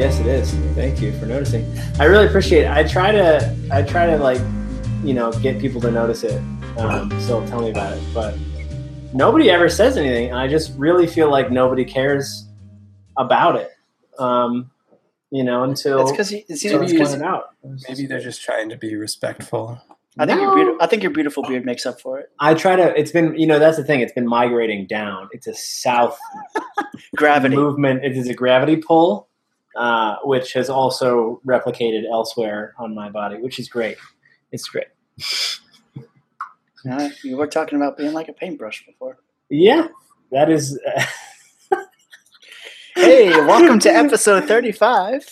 Yes, it is. Thank you for noticing. I really appreciate it. I try to, I try to like, you know, get people to notice it. Um, so tell me about it. But nobody ever says anything. I just really feel like nobody cares about it. Um, you know, until It's because it's until either it's because out. Maybe they're just trying to be respectful. I think No. your beautiful. I think your beautiful beard makes up for it. I try to. It's been, you know, that's the thing. It's been migrating down. It's a south Gravity. movement. It is a gravity pull, uh, which has also replicated elsewhere on my body, which is great. It's great. Uh, you were talking about being like a paintbrush before. Yeah, that is. Hey, welcome to episode thirty-five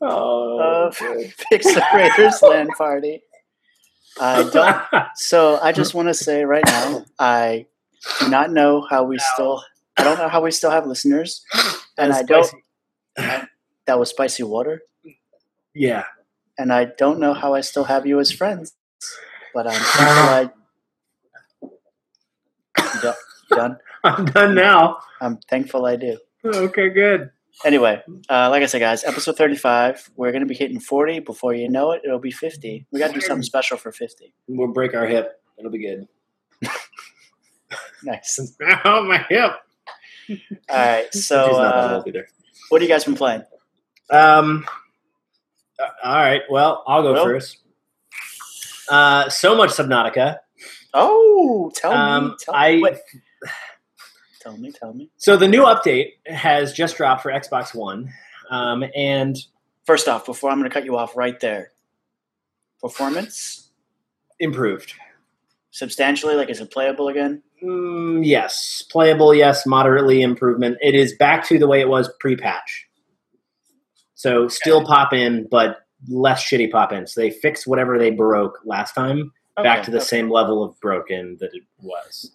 oh, of Pixar Raiders Land Party. I don't. So I just want to say right now, I do not know how we still. I don't know how we still have listeners, and I don't. That was spicy water, Yeah. and I don't know how I still have you as friends. But I'm thankful I. You done? Done? I'm done now. I'm thankful I do. Okay, good. Anyway, uh, like I said, guys, episode 35. We're going to be hitting 40. Before you know it, it'll be 50. We got to do something special for 50. We'll break our hip. It'll be good. Nice. Oh, my hip. All right. So, She's not that old either. what have you guys been playing? Um. uh, all right. Well, I'll go Well. first. Uh, so much Subnautica. Oh, tell me. Um, Tell, I wait. tell me. Tell me. so the new update has just dropped for Xbox One, um, and First off, before I'm going to cut you off right there, performance improved. substantially. Like, is it playable again? Mm, yes, playable. Yes, moderately improvement. It is back to the way it was pre-patch. So still pop in, but less shitty pop in. So they fixed whatever they broke last time back to the okay. same level of broken that it was.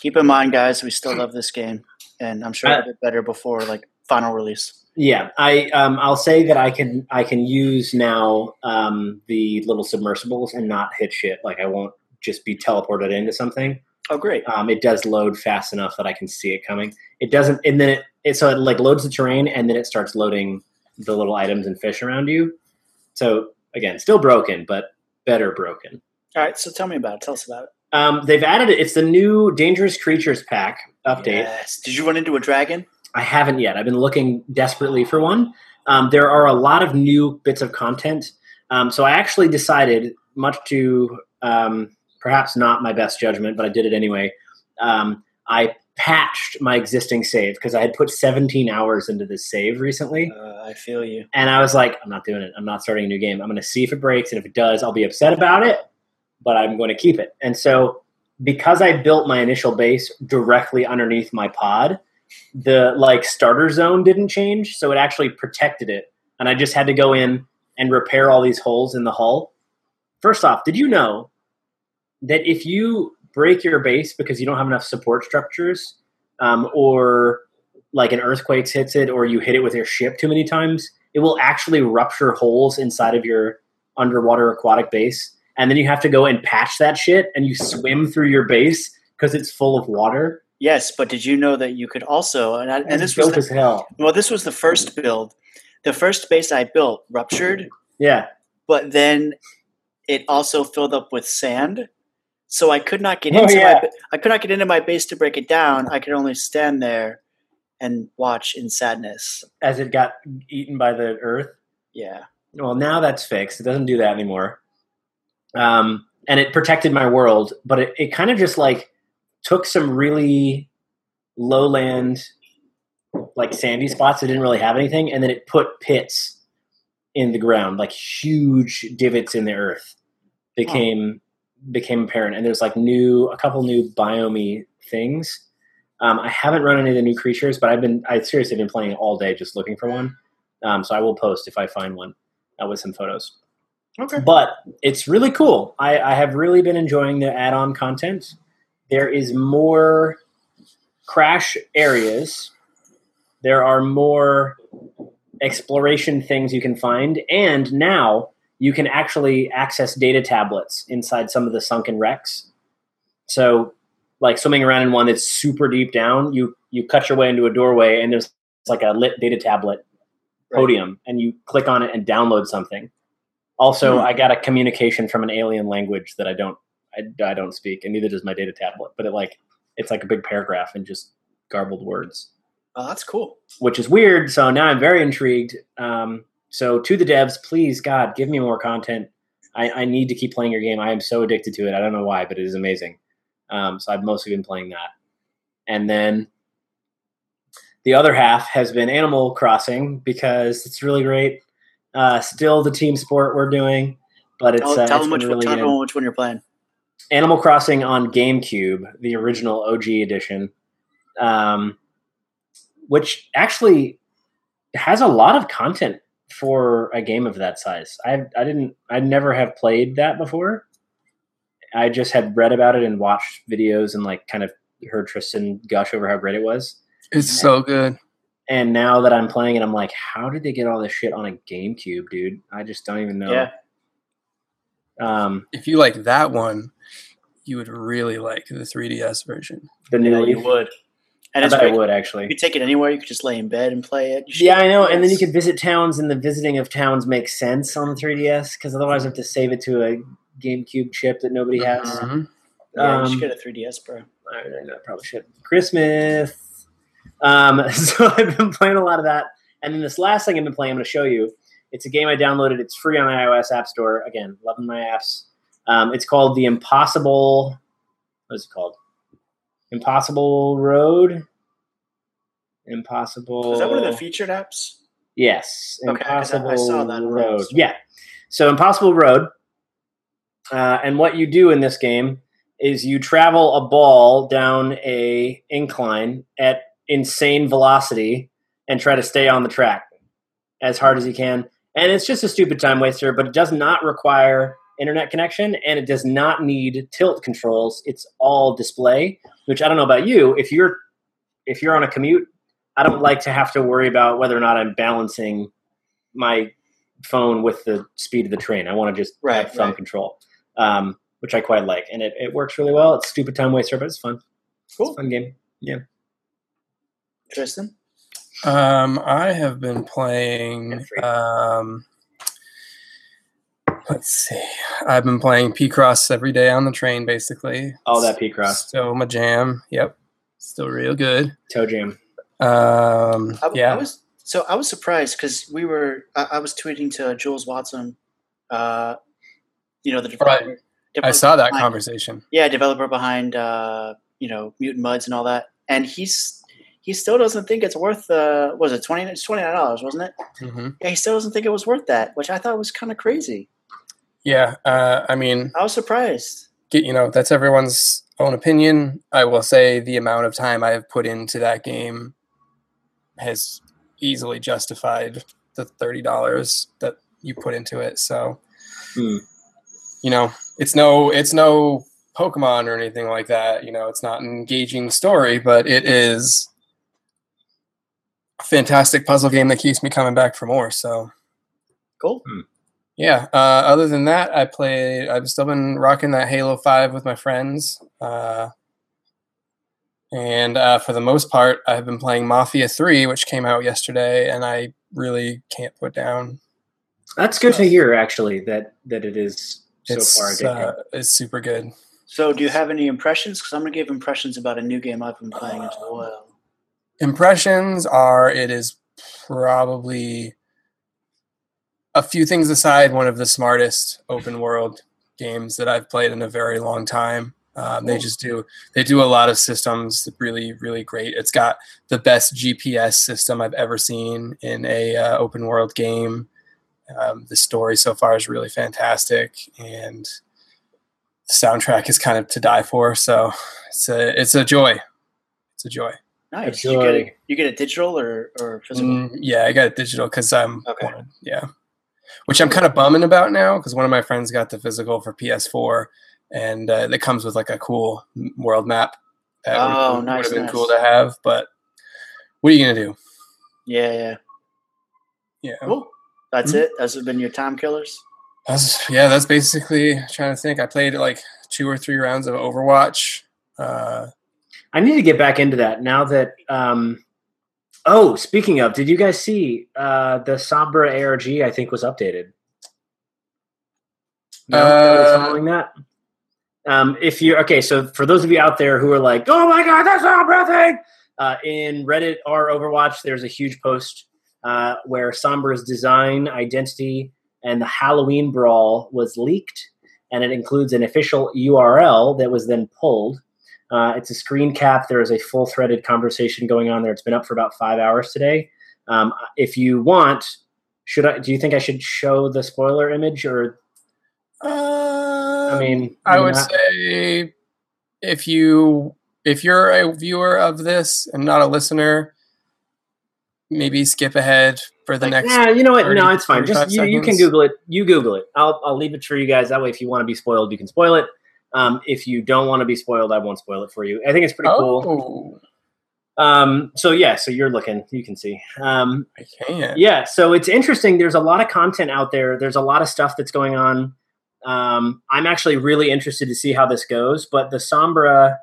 Keep in mind, guys, we still love this game, and I'm sure Uh, it'll get better before like final release. Yeah, I um, I'll say that I can I can use now um, the little submersibles and not hit shit. Like I won't just be teleported into something. Oh, great. Um, it does load fast enough that I can see it coming. It doesn't, and then it, it so it like loads the terrain and then it starts loading the little items and fish around you. So again, still broken, but better broken. All right. So tell me about it. Tell us about it. Um, they've added it. It's the new Dangerous Creatures pack update. Yes. Did you run into a dragon? I haven't yet. I've been looking desperately for one. Um, there are a lot of new bits of content. Um, so I actually decided, much to um, perhaps not my best judgment, but I did it anyway. Um, I patched my existing save because I had put 17 hours into this save recently. Uh, I feel you. And I was like, I'm not doing it. I'm not starting a new game. I'm going to see if it breaks. And if it does, I'll be upset about it, but I'm going to keep it. And so, because I built my initial base directly underneath my pod, the like starter zone didn't change. So, it actually protected it. And I just had to go in and repair all these holes in the hull. First off, did you know that if you break your base because you don't have enough support structures um, or like an earthquake hits it or you hit it with your ship too many times, it will actually rupture holes inside of your underwater aquatic base. And then you have to go and patch that shit and you swim through your base because it's full of water. Yes, but did you know that you could also and, I, and this was the, as hell. well, this was the first build. The first base I built ruptured, Yeah. but then it also filled up with sand. So I could not get Oh, into yeah. my I could not get into my base to break it down. I could only stand there and watch in sadness. As it got eaten by the earth. Yeah. Well, now that's fixed. It doesn't do that anymore. Um, and it protected my world, but it, it kind of just like took some really lowland, like sandy spots that didn't really have anything, and then it put pits in the ground, like huge divots in the earth, became became apparent. And there's like new, a couple new biome things. Um, I haven't run any of the new creatures, but I've been, I seriously been playing all day just looking for one. Um, so I will post if I find one uh, with some photos. Okay. But it's really cool. I, I have really been enjoying the add-on content. There is more crash areas. There are more exploration things you can find, and now you can actually access data tablets inside some of the sunken wrecks. So, like swimming around in one that's super deep down, you you cut your way into a doorway, and there's like a lit data tablet Right. Podium, and you click on it and download something. Also, Hmm. I got a communication from an alien language that I don't I, I don't speak, and neither does my data tablet. But it like it's like a big paragraph and just garbled words, Oh, that's cool. which is weird. So now I'm very intrigued. Um, so to the devs, please God, give me more content. I, I need to keep playing your game. I am so addicted to it. I don't know why, but it is amazing. Um, so I've mostly been playing that, and then the other half has been Animal Crossing because it's really great. Uh, still the team sport we're doing, but it's, Tell, uh, tell it's them which, really tell everyone which one you're playing. Animal Crossing on GameCube, the original OG edition, um, which actually has a lot of content for a game of that size. I I didn't I never have played that before. I just had read about it and watched videos and like kind of heard Tristan gush over how great it was. It's so good. And now that I'm playing it, I'm like, how did they get all this shit on a GameCube, dude? I just don't even know. Yeah. Um, If you like that one, you would really like the 3DS version. the new Yeah, you Leaf. would. And I it's bet I great. would You actually. could take it anywhere. You could just lay in bed and play it. Yeah, I know. And then you could visit towns, and the visiting of towns makes sense on the 3DS because otherwise, I have to save it to a GameCube chip that nobody has. Mhm. Yeah, you Um, should get a 3DS, bro. I, I probably should. Christmas. Um, so I've been playing a lot of that, and then this last thing I've been playing, I'm going to show you. It's a game I downloaded. It's free on the iOS App Store. Again, loving my apps. Um, it's called The Impossible. What is it called? Impossible Road. Impossible. Is that one of the featured apps? Yes, Okay, 'cause I- I Impossible saw that Road. Yeah, so Impossible Road. Uh, and what you do in this game is you travel a ball down a incline at insane velocity and try to stay on the track as hard as you can. And it's just a stupid time waster, but it does not require internet connection and it does not need tilt controls. It's all display, which I don't know about you. If you're if you're on a commute, I don't like to have to worry about whether or not I'm balancing my phone with the speed of the train. I want to just Right, have thumb right. control, um, which I quite like, and it, it works really well. It's stupid time waster, but it's fun. Cool. It's a fun game. Yeah. Tristan? Um, I have been playing. Um, let's see. I've been playing Picross every day on the train, basically. All that Picross, Still my jam. Yep. Still real good. toe jam. Um, I, yeah. I was so I was surprised because we were. I, I was tweeting to Jools Watsham. Uh, you know the developer. Right. I saw that behind- conversation. Yeah, developer behind uh, you know Mutant Mudds and all that, and he's he still doesn't think it's worth. Uh, was it twenty? It's twenty nine dollars, wasn't it? hmm Yeah, he still doesn't think it was worth that, which I thought was kind of crazy. Yeah. Uh, I mean, I was surprised. get you know that's everyone's own opinion. I will say the amount of time I have put into that game has easily justified the thirty dollars that you put into it. So, Hmm. you know, it's no it's no Pokemon or anything like that. You know, it's not an engaging story, but it is a fantastic puzzle game that keeps me coming back for more. So, Cool. Yeah. Uh, other than that, I play. I've still been rocking that Halo Five with my friends, uh, and uh, for the most part, I've been playing Mafia Three, which came out yesterday, and I really can't put down. That's good to hear, actually, that that it is so far It's addicting. uh, it's super good. So, do you have any impressions? Because I'm going to give impressions about a new game I've been playing as well. Impressions are it is probably a few things aside one of the smartest open world games that I've played in a very long time. Um, they just do they do a lot of systems really really great. It's got the best GPS system I've ever seen in a uh, open world game. Um, the story so far is really fantastic, and the soundtrack is kind of to die for. So it's a it's a joy. It's a joy. Nice. A You get joy. it. You get it digital or or physical? Mm, yeah, I got it digital because I'm Okay. wanted- yeah, which I'm kind of bumming about now because one of my friends got the physical for PS4, and uh, it comes with like a cool world map. That Oh, would, nice, have been nice. cool to have, but what are you gonna do? Yeah, yeah. Yeah, Cool. That's Mhm. it. Those have been your time killers. that's yeah, that's basically trying to think. I played like two or three rounds of Overwatch. Uh, I need to get back into that now that um, Oh, speaking of, did you guys see uh, the Sombra ARG? I think was updated. No, Uh, following that. Um, if you okay, so for those of you out there who are like, "Oh my god, that's Sombra thing," uh, in Reddit or Overwatch, there's a huge post uh, where Sombra's design, identity, and the Halloween brawl was leaked, and it includes an official URL that was then pulled. Uh, it's a screen cap. There is a full threaded conversation going on there. It's been up for about five hours today. Um, if you want, should I? Do you think I should show the spoiler image, or Uh, I mean, I would not? say if you if you're a viewer of this and not a listener, maybe skip ahead for the Like, next. yeah, you know what? 30, no, it's fine. Just you, you can. Google it. You Google it. I'll I'll leave it for you guys. That way, if you want to be spoiled, you can spoil it. Um, if you don't want to be spoiled, I won't spoil it for you. I think it's pretty cool. Oh, Um, so yeah, so you're looking, you can see. Um, I can't. yeah, so it's interesting. There's a lot of content out there. There's a lot of stuff that's going on. Um, I'm actually really interested to see how this goes. But the Sombra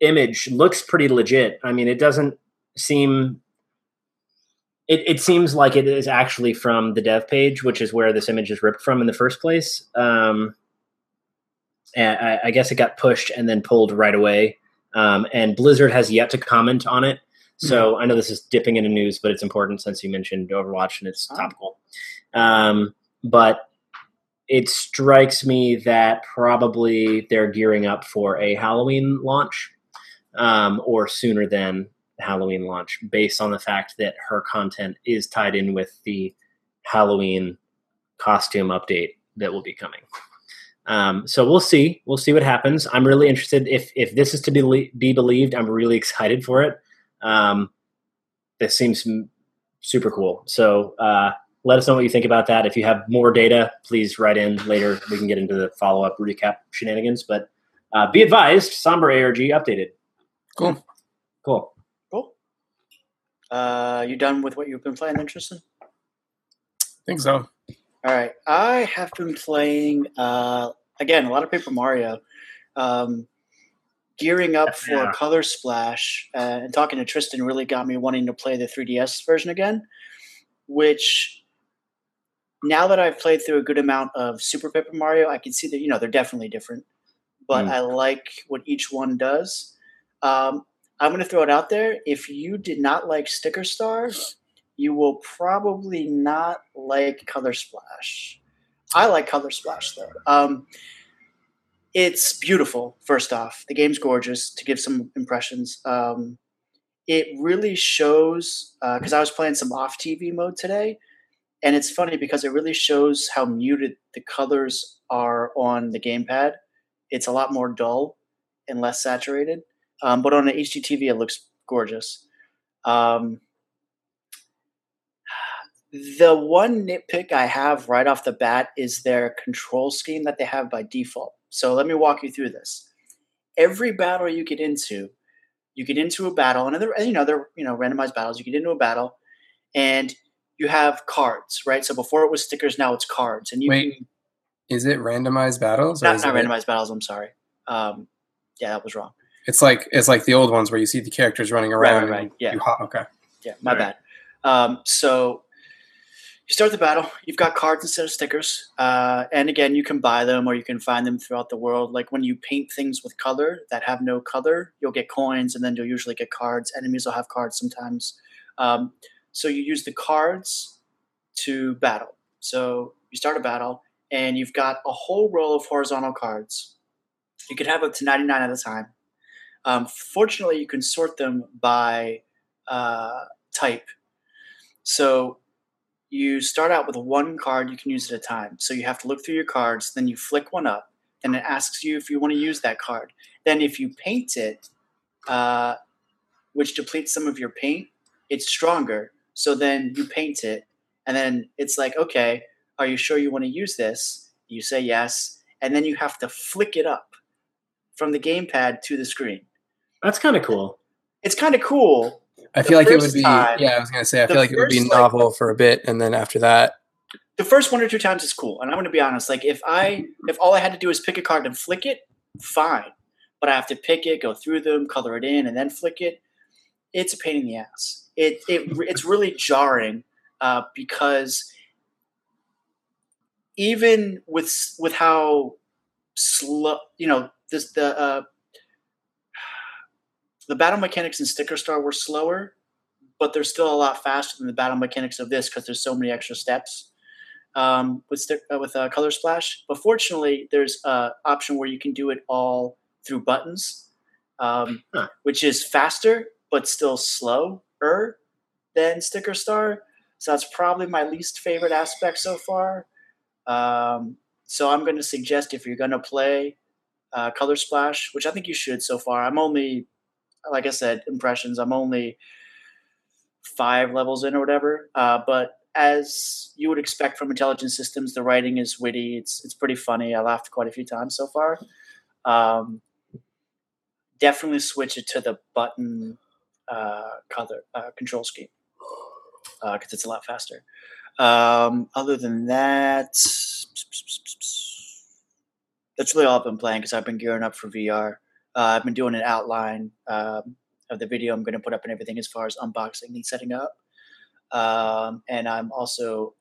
image looks pretty legit. I mean, it doesn't seem. It, it seems like it is actually from the dev page, which is where this image is ripped from in the first place. Um, and I, I guess it got pushed and then pulled right away. Um, and Blizzard has yet to comment on it. So I know this is dipping into news, but it's important since you mentioned Overwatch and it's Oh. topical. Um, but it strikes me that probably they're gearing up for a Halloween launch um, or sooner than Halloween launch, based on the fact that her content is tied in with the Halloween costume update that will be coming. Um, so we'll see. We'll see what happens. I'm really interested. If if this is to be be believed, I'm really excited for it. Um, this seems super cool. So uh, let us know what you think about that. If you have more data, please write in later. We can get into the follow up recap shenanigans. But uh, be advised, Sombra ARG updated. Cool. Cool. Cool. Uh, you done with what you've been playing, interesting? think so. All right. I have been playing uh, again a lot of Paper Mario, um, gearing up for Yeah. Color Splash, uh, and talking to Tristan really got me wanting to play the 3DS version again. Which now that I've played through a good amount of Super Paper Mario, I can see that you know they're definitely different, but Mm. I like what each one does. Um, I'm going to throw it out there. If you did not like Sticker Star, you will probably not like Color Splash. I like Color Splash though. Um, it's beautiful. First off, the game's gorgeous. To give some impressions, um, it really shows because I was playing some off TV mode today, and it's funny because it really shows how muted the colors are on the gamepad. It's a lot more dull and less saturated, um, but on the HDTV, it looks gorgeous. Um, the one nitpick I have right off the bat is their control scheme that they have by default. So let me walk you through this. Every battle you get into, you get into a battle, and they're, you know they're you know randomized battles. You get into a battle, and you have cards, right? So before it was stickers, now it's cards, and you Wait, can Is it randomized battles? or not is not it- randomized battles. I'm sorry. Um, yeah, that was wrong. It's like it's like the old ones where you see the characters running Right, around. right, and right, yeah. you hop- okay. Yeah, my Right. bad. Um, so you start the battle. You've got cards instead of stickers, uh, and again, you can buy them or you can find them throughout the world. Like when you paint things with color that have no color, you'll get coins, and then you'll usually get cards. Enemies will have cards sometimes. Um, so you use the cards to battle. So you start a battle, and you've got a whole row of horizontal cards. You can have up to ninety nine at a time. Um, fortunately, you can sort them by uh, type. So you start out with one card you can use at a time. So you have to look through your cards, then you flick one up, and it asks you if you want to use that card. Then if you paint it, uh, which depletes some of your paint, it's stronger. So then you paint it, and then it's like, okay, are you sure you want to use this? You say yes, and then you have to flick it up from the gamepad to the screen. That's kind of cool. It's kind of cool, I feel like it would be. time- yeah, I was gonna say. I feel like it would be first, like- novel for a bit, and then after that, the first one or two times is cool and i'm going to be honest like if i if all i had to do is pick a card and flick it fine but i have to pick it go through them color it in and then flick it it's a pain in the ass it, it it's really jarring uh, because even with with how slow you know this the uh, the battle mechanics in Sticker Star were slower, but they're still a lot faster than the battle mechanics of this because there's so many extra steps um, with stick, uh, with uh, Color Splash. But fortunately, there's an option where you can do it all through buttons, um, Huh. which is faster but still slower than Sticker Star. So that's probably my least favorite aspect so far. Um, so I'm going to suggest if you're going to play uh, Color Splash, which I think you should so far. I'm only, like I said, impressions. I'm only five levels in or whatever. Uh, but as you would expect from Intelligent Systems, the writing is witty. It's it's pretty funny. I laughed quite a few times so far. Um, definitely switch it to the button uh, color uh, control scheme because it's a lot faster. Um, other than that, that's really all I've been playing because I've been gearing up for VR. Uh, I've been doing an outline um, of the video I'm going to put up and everything as far as unboxing and setting up. Um, and I'm also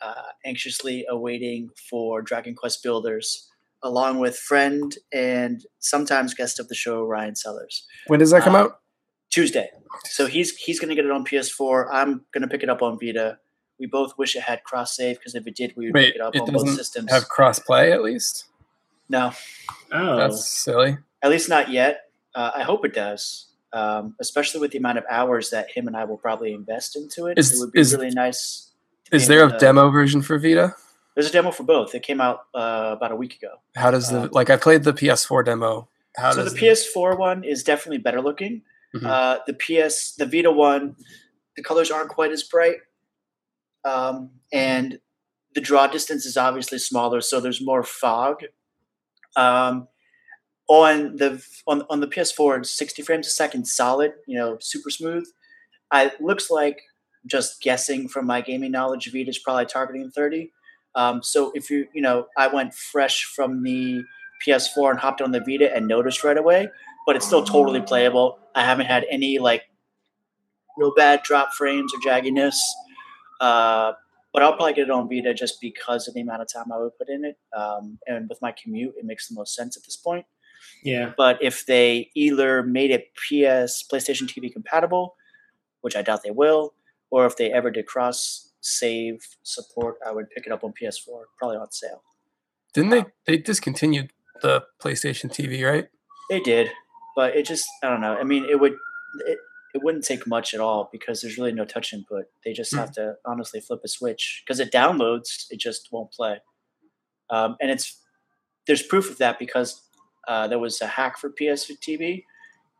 uh, anxiously awaiting for Dragon Quest Builders, along with friend and sometimes guest of the show Ryan Sellers. When does that come Uh, out? Tuesday. So he's he's going to get it on PS4. I'm going to pick it up on Vita. We both wish it had cross save because if it did, we would Wait, pick it up it on both systems. Have cross play at least? No, Oh, That's silly. at least not yet. Uh, I hope it does, um, especially with the amount of hours that him and I will probably invest into it. Is- it would be is- really nice. Is there a to- demo version for Vita? There's a demo for both. It came out uh, about a week ago. How does the Uh, like I played the PS4 demo? How so does the PS4 one is definitely better looking. Mhm. Uh, the PS, the Vita one, the colors aren't quite as bright, um, and the draw distance is obviously smaller, so there's more fog. Um, on the on, on the PS4, it's 60 frames a second, solid, you know, super smooth. It looks like just guessing from my gaming knowledge, Vita is probably targeting 30. Um, so if you you know, I went fresh from the PS4 and hopped on the Vita and noticed right away, but it's still totally playable. I haven't had any like real bad drop frames or jagginess. Uh, but I'll probably get it on Vita just because of the amount of time I would put in it. Um, and with my commute, it makes the most sense at this point. yeah. But if they either made it PS PlayStation TV compatible, which I doubt they will, or if they ever did cross save support, I would pick it up on PS4, probably on sale. Didn't they they discontinued the PlayStation TV, right? They did, but it just I don't know. I mean, it would it, it wouldn't take much at all because there's really no touch input. They just Hmm. have to honestly flip a switch because it downloads, it just won't play. Um, and it's there's proof of that because uh, there was a hack for PS TV,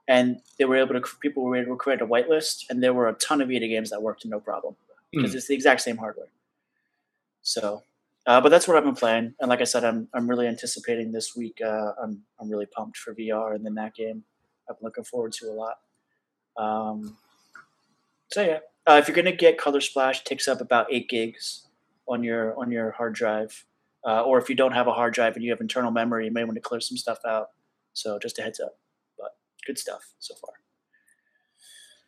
and they were able to people were able to create a whitelist, and there were a ton of Vita games that worked no problem because it's the exact same hardware. So, uh, but that's what I've been playing, and like I said, I'm I'm really anticipating this week. Uh, I'm I'm really pumped for VR and then that game. I'm looking forward to a lot. Um, so yeah, uh, if you're gonna get Color Splash, it takes up about eight gigs on your on your hard drive, uh, or if you don't have a hard drive and you have internal memory, you may want to clear some stuff out. So just a heads up, but good stuff so far.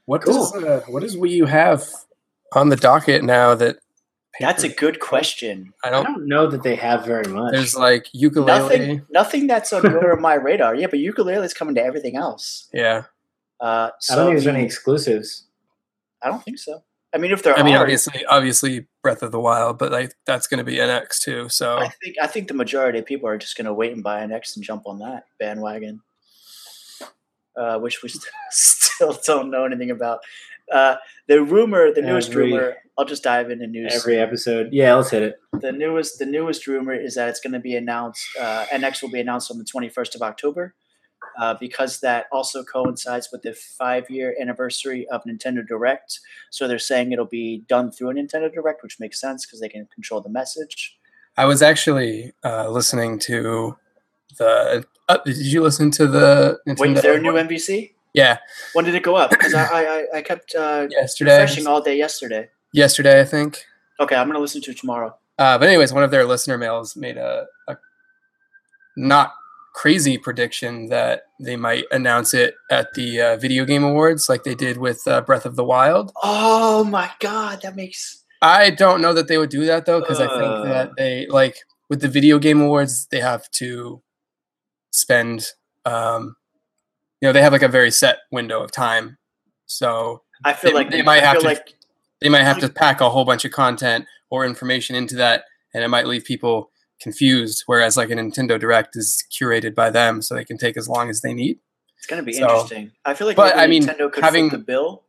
What Cool. does uh, what does Wii U have on the docket now that That's a good question. I I don't don't know that they have very much. there's like Yooka-Laylee. Nothing, nothing that's on your my radar. Yeah, but Yooka-Laylee is coming to everything else. Yeah. Uh, so I don't think there's any exclusives. I don't think so. I mean, if there are I mean are, obviously obviously Breath of the Wild, but like that's gonna be NX too. So I think I think the majority of people are just going to wait and buy an X and jump on that bandwagon, uh, which we st- still don't know anything about. Uh, the rumor, the newest Every- rumor. I'll just dive into news. Every episode. Yeah, let's hit it. the newest, the newest rumor is that it's going to be announced. Uh, NX will be announced on the twenty first of October, uh, because that also coincides with the five year anniversary of Nintendo Direct. So they're saying it'll be done through a Nintendo Direct, which makes sense because they can control the message. I was actually uh, listening to the. Uh, did you listen to the Nintendo? Wait, is there a new NVC? yeah, When did it go up? Because I, I, I- I kept uh, yesterday. refreshing all day yesterday. Yesterday, I think. Okay, I'm gonna listen to it tomorrow. Uh, but anyways, one of their listener mails made a, a not crazy prediction that they might announce it at the uh, video game awards, like they did with uh, Breath of the Wild. Oh my god, that makes. I don't know that they would do that though, because I think Uh. that they like with the video game awards, they have to spend, um, you know, they have like a very set window of time, so I feel They- like they might I have to- like they might have to pack a whole bunch of content or information into that, and it might leave people confused. Whereas like a Nintendo Direct is curated by them, so they can take as long as they need. it's gonna be So- interesting. I feel like but, maybe I mean, Nintendo could having- the bill,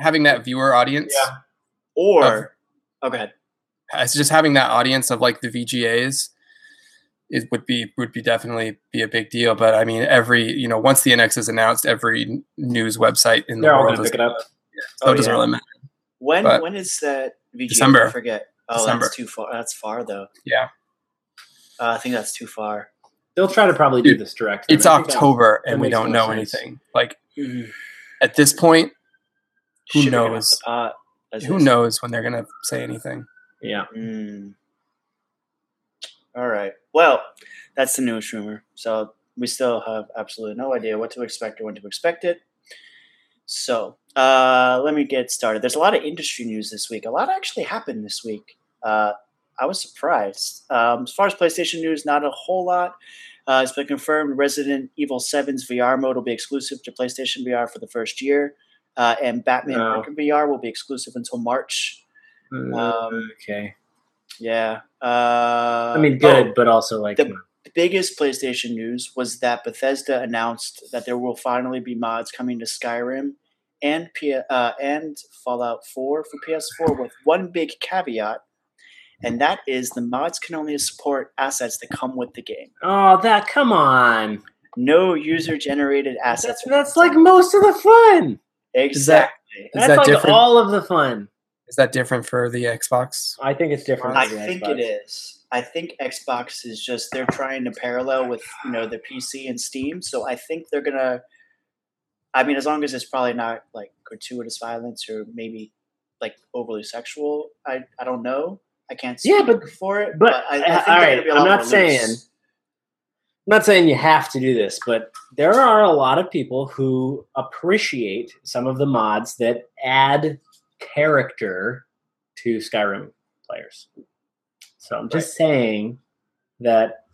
Having that viewer audience, Yeah. or oh, go ahead. Uh, it's just having that audience of like the VGAs. It would be would be definitely be a big deal, but I mean, every you know, once the NX is announced, every news website in the They're all world going to is pick it up. so Oh, it doesn't yeah. really matter. When But- when is that VGA? December. I forget. Oh, December. that's too far. That's far though. Yeah. Uh, I think that's too far. They'll try to probably do this direct. It's I think that- October, and we don't know sense. anything. Like at this point, Who knows? pot, as who knows when they're gonna say anything? Yeah. Mm. All right. Well, that's the newest rumor. So we still have absolutely no idea what to expect or when to expect it. So uh, let me get started. There's a lot of industry news this week. A lot actually happened this week. Uh, I was surprised. Um, as far as PlayStation news, not a whole lot. Uh, it's been confirmed Resident Evil 7's VR mode will be exclusive to PlayStation VR for the first year, uh, and Batman Wow. Arkham VR will be exclusive until March. Um, okay. Yeah. Uh, I mean, oh, good, but also like, the- the biggest PlayStation news was that Bethesda announced that there will finally be mods coming to Skyrim and P- uh, and Fallout 4 for PS4 with one big caveat, and that is the mods can only support assets that come with the game. oh, that come on. No user-generated assets. That's, that's like most of the fun. exactly. Is That's that like different? all of the fun. Is that different for the Xbox? I think it's different. I the think Xbox. it is. I think Xbox is just they're trying to parallel with you know the PC and Steam, so I think they're gonna. I mean, as long as it's probably not like gratuitous violence or maybe like overly sexual, I I don't know. I can't speak Yeah, but- for it. but, I, I uh, think all they're right, gonna be a I'm not more saying- loose. I'm not saying you have to do this, but there are a lot of people who appreciate some of the mods that add character to Skyrim players. So I'm just saying that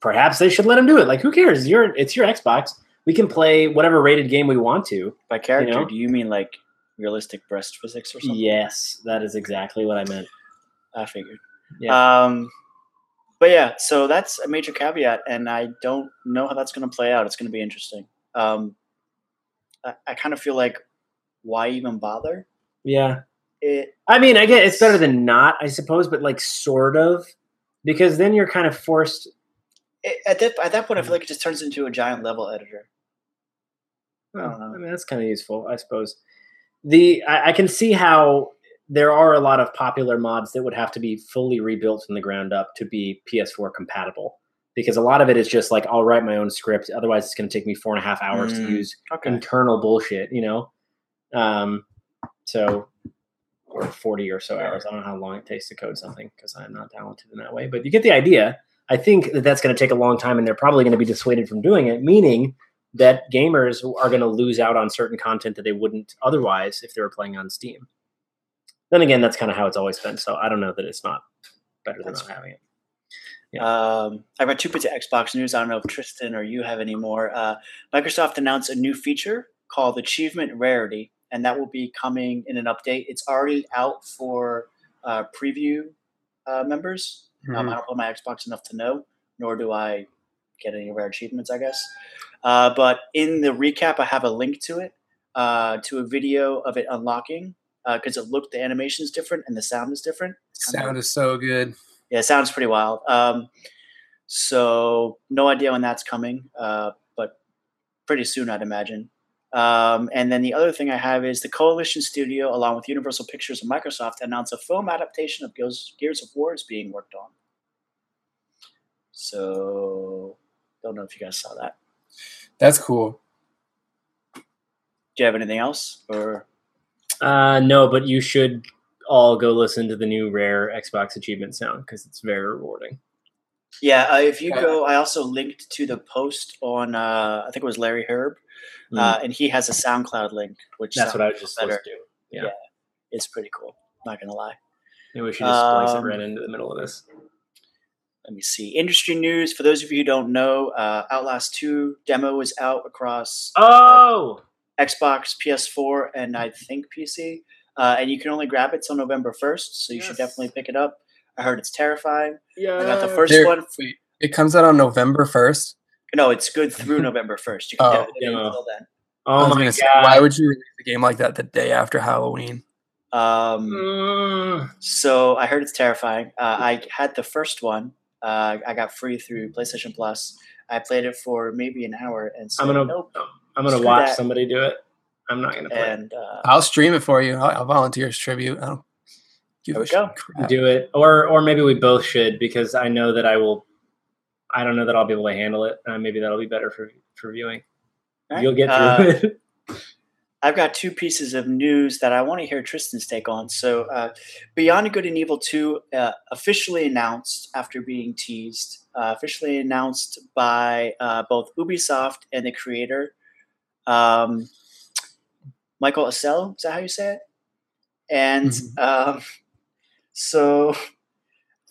perhaps they should let them do it. Like, who cares? You're, it's your Xbox. We can play whatever rated game we want to. by character. you know? Do you mean like realistic breast physics or something? Yes, that is exactly what I meant. I figured. Yeah. Um, but yeah, so that's a major caveat, and I don't know how that's going to play out. It's going to be interesting. Um, I, I kind of feel like, why even bother? Yeah. It I mean, I get it's better than not, I suppose, but like sort of, because then you're kind of forced. it, at that at that point, I feel like it just turns into a giant level editor. Well, don't. I mean, that's kind of useful, I suppose. The I, I can see how there are a lot of popular mods that would have to be fully rebuilt from the ground up to be PS4 compatible, because a lot of it is just like I'll write my own script. Otherwise, it's going to take me four and a half hours to Mm. use Okay. internal bullshit, you know. Um, so or forty or so hours. I don't know how long it takes to code something because I'm not talented in that way. But you get the idea. I think that that's going to take a long time, and they're probably going to be dissuaded from doing it. Meaning that gamers are going to lose out on certain content that they wouldn't otherwise if they were playing on Steam. Then again, that's kind of how it's always been. So I don't know that it's not better than That's not having it. Um, I've got two bits of Xbox news. I don't know if Tristan or you have any more. Uh, Microsoft announced a new feature called Achievement Rarity, and that will be coming in an update. It's already out for uh, preview uh, members. Um, I don't play my Xbox enough to know, nor do I get any rare achievements, I guess. Uh, but in the recap, I have a link to it, uh, to a video of it unlocking, because it looked the animation is different and the sound is different. Sound is so good. Yeah, it sounds pretty wild. Um, so no idea when that's coming, uh, but pretty soon, I'd imagine. Um, and then the other thing I have is the Coalition Studio, along with Universal Pictures and Microsoft, announced a film adaptation of Gears, Gears of War is being worked on. So don't know if you guys saw that. That's cool. Do you have anything else, or Uh, no, but you should all go listen to the new rare Xbox achievement sound because it's very rewarding. Yeah, uh, if you go, I also linked to the post on, uh, I think it was Larry Hryb, Mm. uh, and he has a SoundCloud link, which That's what I was just better. supposed to do. Yeah. It's pretty cool. Not gonna lie. Maybe we should just splice Um, it right into the middle of this. Let me see. Industry news. For those of you who don't know, uh, Outlast 2 demo is out across Oh, Xbox, PS4, and I think PC. Uh, and you can only grab it till November 1st, so you should definitely pick it up. I heard it's terrifying. yeah. I got the first There- one. wait, it comes out on November first. No, it's good through November 1st. You can Oh, get it demo. until then. Oh my god! say, why would you release a game like that the day after Halloween? Um, Mm. So I heard it's terrifying. Uh, I had the first one. Uh, I got free through PlayStation Plus. I played it for maybe an hour and said, I'm gonna nope. I'm gonna Screw watch that. somebody do it. I'm not gonna play. And uh, I'll stream it for you. I'll, I'll volunteer as tribute. I don't give There a we go. crap. do it, or or maybe we both should because I know that I will. I don't know that I'll be able to handle it. Uh, maybe that'll be better for for viewing. Alright. You'll get through Uh, it. I've got two pieces of news that I want to hear Tristan's take on. So, uh, Beyond Good and Evil 2 uh, officially announced after being teased, uh, officially announced by uh, both Ubisoft and the creator, um, Michael Assel. Is that how you say it? And Mhm. um, so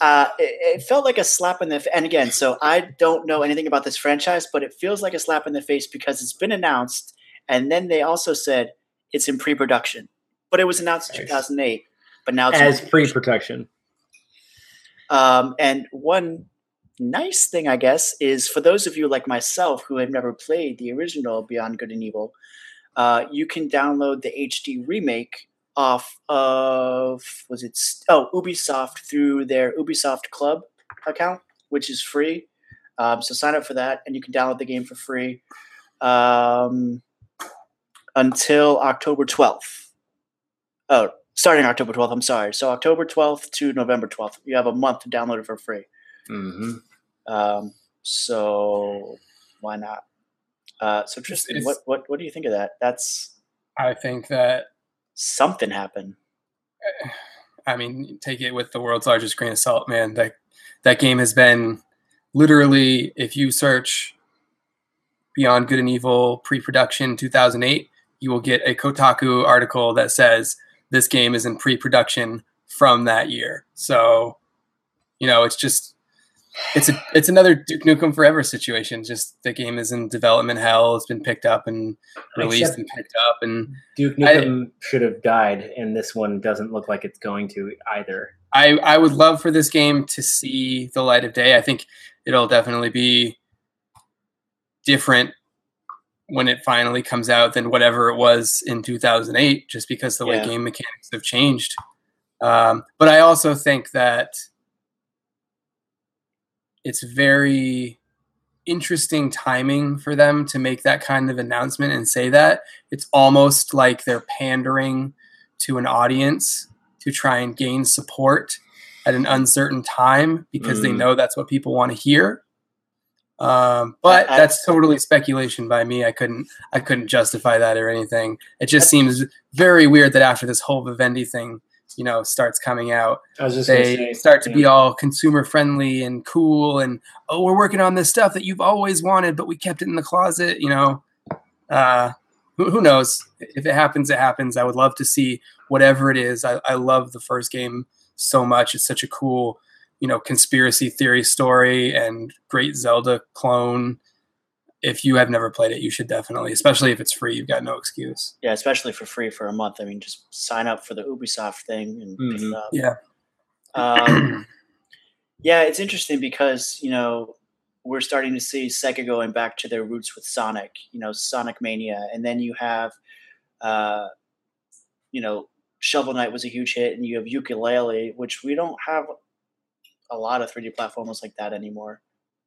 uh, it, it felt like a slap in the fa- and again, so I don't know anything about this franchise, but it feels like a slap in the face because it's been announced, and then they also said it's in pre-production, but it was announced in 2008, but now it's in As free protection. um, and one nice thing, I guess, is for those of you like myself who have never played the original Beyond Good and Evil, uh, you can download the HD remake off of was it oh Ubisoft through their Ubisoft Club account, which is free. Um, so sign up for that, and you can download the game for free um, until October twelfth. Oh, starting October 12th. I'm sorry. So October 12th to November 12th. You have a month to download it for free. hmm Um, so why not? Uh, so Tristan, it's- what, what what do you think of that? That's I think that something happened. I mean, take it with the world's largest grain of salt, man. That that game has been literally, if you search Beyond Good and Evil pre-production 2008, you will get a Kotaku article that says this game is in pre-production from that year. So, you know, it's just it's a it's another Duke Nukem Forever situation. Just the game is in development hell. It's been picked up and released Except- and picked up, and Duke I- Nukem should have died, and this one doesn't look like it's going to either. I, I would love for this game to see the light of day. I think it'll definitely be different when it finally comes out than whatever it was in 2008, just because the way game mechanics have changed. Um, but I also think that it's very interesting timing for them to make that kind of announcement and say that. It's almost like they're pandering to an audience to try and gain support at an uncertain time because they Mm. know that's what people want to hear. Um, but I- I- that's totally speculation by me. I couldn't I couldn't justify that or anything. It just seems very weird that after this whole Vivendi thing, you know, starts coming out, I was just they say, start to yeah. be all consumer friendly and cool and oh we're working on this stuff that you've always wanted but we kept it in the closet you know? Uh, who, who knows? If it happens it happens. I would love to see whatever it is. I, I love the first game so much. It's such a cool you know conspiracy theory story and great zelda clone if you have never played it you should definitely especially if it's free you've got no excuse Yeah, especially for free for a month. I mean, just sign up for the Ubisoft thing and pick it up. yeah Um, yeah, it's interesting because you know we're starting to see Sega going back to their roots with Sonic. You know, Sonic Mania, and then you have, uh, you know, Shovel Knight was a huge hit, and you have Yooka-Laylee, which we don't have a lot of 3D platformers like that anymore.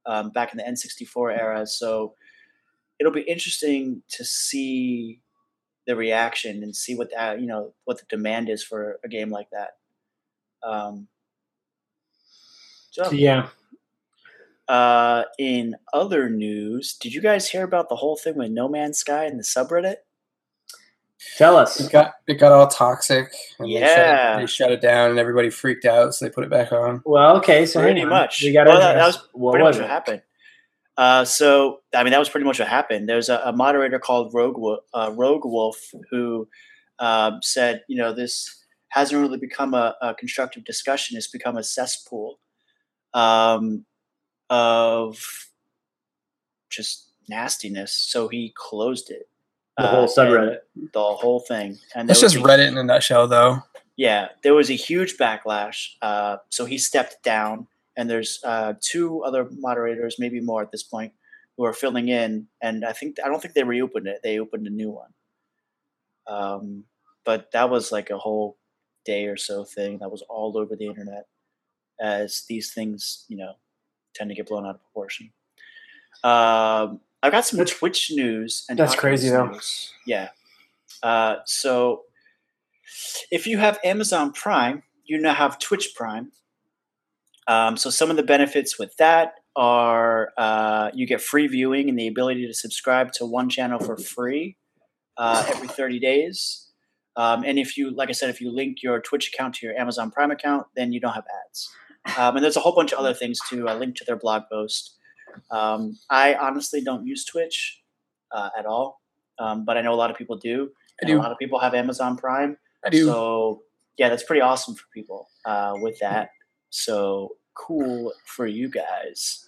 Um, back in the N64 era, so it'll be interesting to see the reaction and see what that you know what the demand is for a game like that. Um, so, yeah. uh, in other news, did you guys hear about the whole thing with No Man's Sky and the subreddit? Tell us. It got it got all toxic. And they, shut Yeah. it, they shut it down, and everybody freaked out, so they put it back on. Well, okay, so Pretty much. We got Well, that- that was what pretty was much it? what happened. Uh, so, I mean, that was pretty much what happened. There's a, a moderator called Rogue Wolf, uh, Rogue Wolf who um, said, you know, this hasn't really become a, a constructive discussion. It's become a cesspool um, of just nastiness. So he closed it. The whole Uh, subreddit. The whole thing. And That's just was a- Reddit in a nutshell, though. yeah, there was a huge backlash. Uh, so he stepped down, and there's uh, two other moderators, maybe more at this point, who are filling in. And I think I don't think they reopened it; they opened a new one. Um, but that was like a whole day or so thing that was all over the internet, as these things, you know, tend to get blown out of proportion. Um, I've got some That's- Twitch news and that's crazy, though. Yeah. Uh, so if you have Amazon Prime, you now have Twitch Prime. Um, so some of the benefits with that are uh, you get free viewing and the ability to subscribe to one channel for free uh, every 30 days. Um, and if you, like I said, if you link your Twitch account to your Amazon Prime account, then you don't have ads. Um, and there's a whole bunch of other things too. I linked to their blog post. Um, I honestly don't use Twitch uh, at all, um, but I know a lot of people do. I And do. a lot of people have Amazon Prime. I do. So yeah, that's pretty awesome for people uh, with that. So cool for you guys.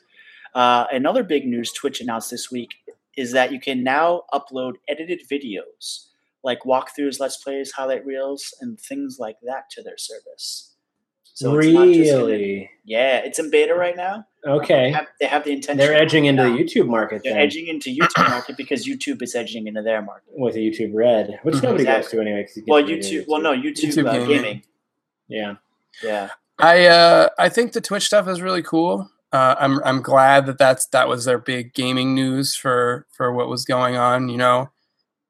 Uh, another big news Twitch announced this week is that you can now upload edited videos like walkthroughs, let's plays, highlight reels, and things like that to their service. So it's gonna- really? yeah, it's in beta right now. They Okay. have, they have the intention. They're edging into the YouTube market They're then, edging into YouTube market because YouTube is edging into their market. with the YouTube Red, which Mhm. nobody goes to anyway. you Well, do YouTube. Well, no, YouTube, YouTube uh, gaming. gaming. Yeah. Yeah. I uh, I think the Twitch stuff is really cool. Uh, I'm I'm glad that that's that was their big gaming news for for what was going on. You know,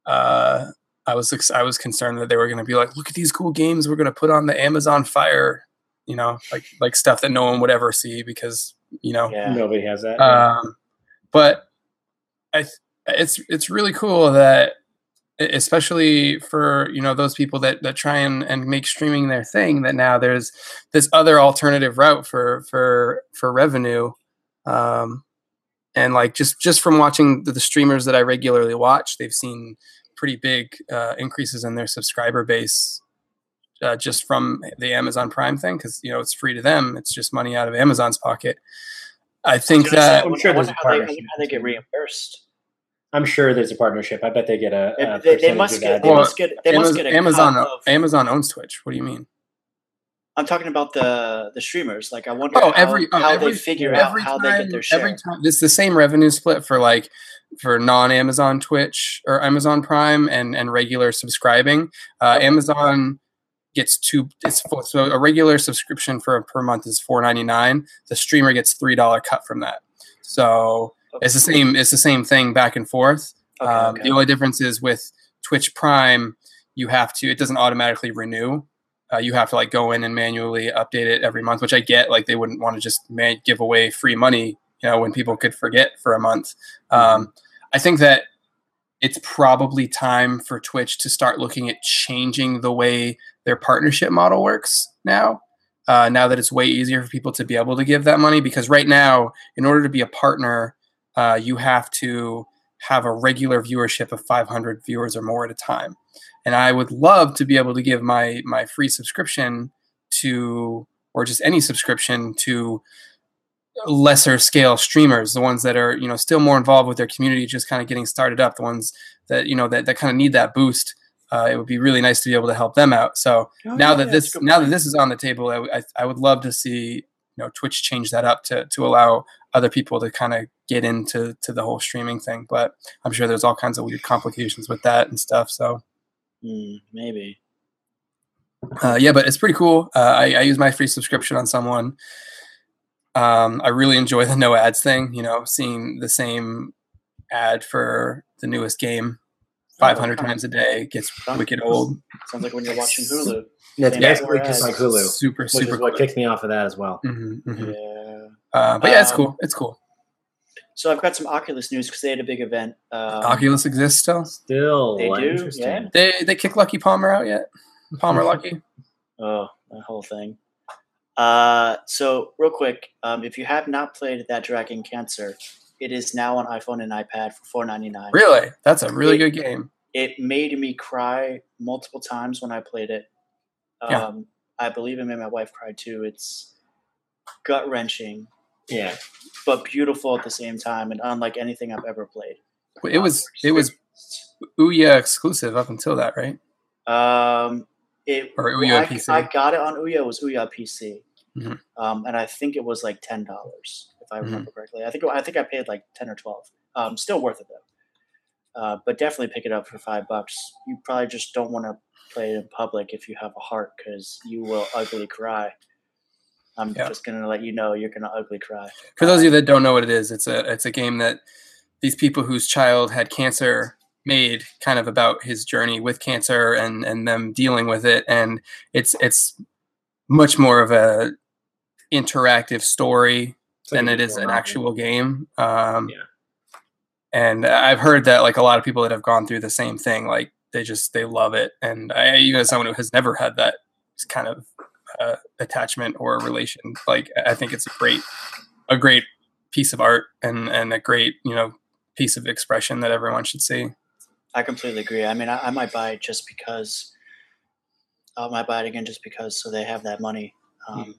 uh, I was ex- I was concerned that they were going to be like, look at these cool games we're going to put on the Amazon Fire. You know, like like stuff that no one would ever see because you know Yeah. Nobody has that. um, but I th- it's it's really cool that especially for you know those people that that try and, and make streaming their thing that now there's this other alternative route for for for revenue um, and like just just from watching the, the streamers that I regularly watch they've seen pretty big uh, increases in their subscriber base uh, just from the Amazon Prime thing because you know it's free to them it's just money out of Amazon's pocket I think I was say, that i'm sure I there's a how they, I partnership wonder how they get reimbursed. I'm sure there's a partnership. I bet they get a. They- a they, they must get. They Well, must get. They must get a Amazon. cut of- Amazon owns Twitch. What do you mean? I'm talking about the the streamers. Like I wonder Oh, how, every oh, how every, they figure every out how time, they get their share. Every time, it's the same revenue split for like for non-Amazon Twitch or Amazon Prime and and regular subscribing. Uh, Amazon gets two. It's four, so a regular subscription for per month is four ninety nine. The streamer gets three dollar cut from that. So it's the same. It's the same thing back and forth. Okay, um, okay. The only difference is with Twitch Prime, you have to. It doesn't automatically renew. Uh, you have to like go in and manually update it every month, which I get. Like they wouldn't want to just man- give away free money, you know, when people could forget for a month. Um, I think that it's probably time for Twitch to start looking at changing the way their partnership model works now. Uh, now that it's way easier for people to be able to give that money, because right now, in order to be a partner, uh, you have to have a regular viewership of 500 viewers or more at a time. And I would love to be able to give my my free subscription to, or just any subscription to lesser scale streamers, the ones that are you know still more involved with their community, just kind of getting started up, the ones that you know that, that kind of need that boost. Uh, it would be really nice to be able to help them out. So Oh, now yeah, that this now that this is on the table, I, I, I would love to see you know Twitch changed that up to to allow other people to kind of get into to the whole streaming thing. But I'm sure there's all kinds of weird complications with that and stuff. So Hmm, maybe. uh, yeah, but it's pretty cool. Uh, I, I use my free subscription on someone. Um, I really enjoy the no ads thing. You know, seeing the same ad for the newest game 500 Oh, times a day gets Sounds- wicked old. Sounds like when you're watching Hulu. That's Yeah, basically just like. Hulu, Super, which super. is what cool. kicked me off of that as well. Mhm, mhm. Yeah. Uh, but yeah, it's Um, cool. It's cool. So I've got some Oculus news because they had a big event. Um, Oculus exists still. Still They do, yeah. They they kick Luckey Palmer out yet? Palmer Lucky. Oh, that whole thing. Uh, so real quick, um, if you have not played that Dragon Cancer, it is now on iPhone and iPad for four ninety nine. Really? That's a really good game. It made me cry multiple times when I played it. Um, I believe it made my wife cry too. It's gut wrenching, Yeah. but beautiful at the same time, and unlike anything I've ever played. It was it was Ouya exclusive up until that, right? Um, it Or well, Ouya I, PC. I got it on Ouya. It was Ouya PC, Mhm. um, and I think it was like ten dollars if I Mhm. remember correctly. I think I think I paid like ten or twelve. Um, still worth it though. Uh, but definitely pick it up for five bucks. You probably just don't want to play it in public if you have a heart because you will ugly cry. I'm Yeah. just gonna let you know you're gonna ugly cry. For those of you that don't know what it is, it's a it's a game that these people whose child had cancer made kind of about his journey with cancer and and them dealing with it and it's it's much more of a interactive story It's like than a it is an visual actual game. Um, Yeah. And I've heard that like a lot of people that have gone through the same thing, like they just they love it. And I, even as someone who has never had that kind of uh, attachment or relation, like I think it's a great a great piece of art and and a great you know piece of expression that everyone should see. I completely agree. I mean, I, I might buy it just because. I might buy it again just because, so they have that money. Um,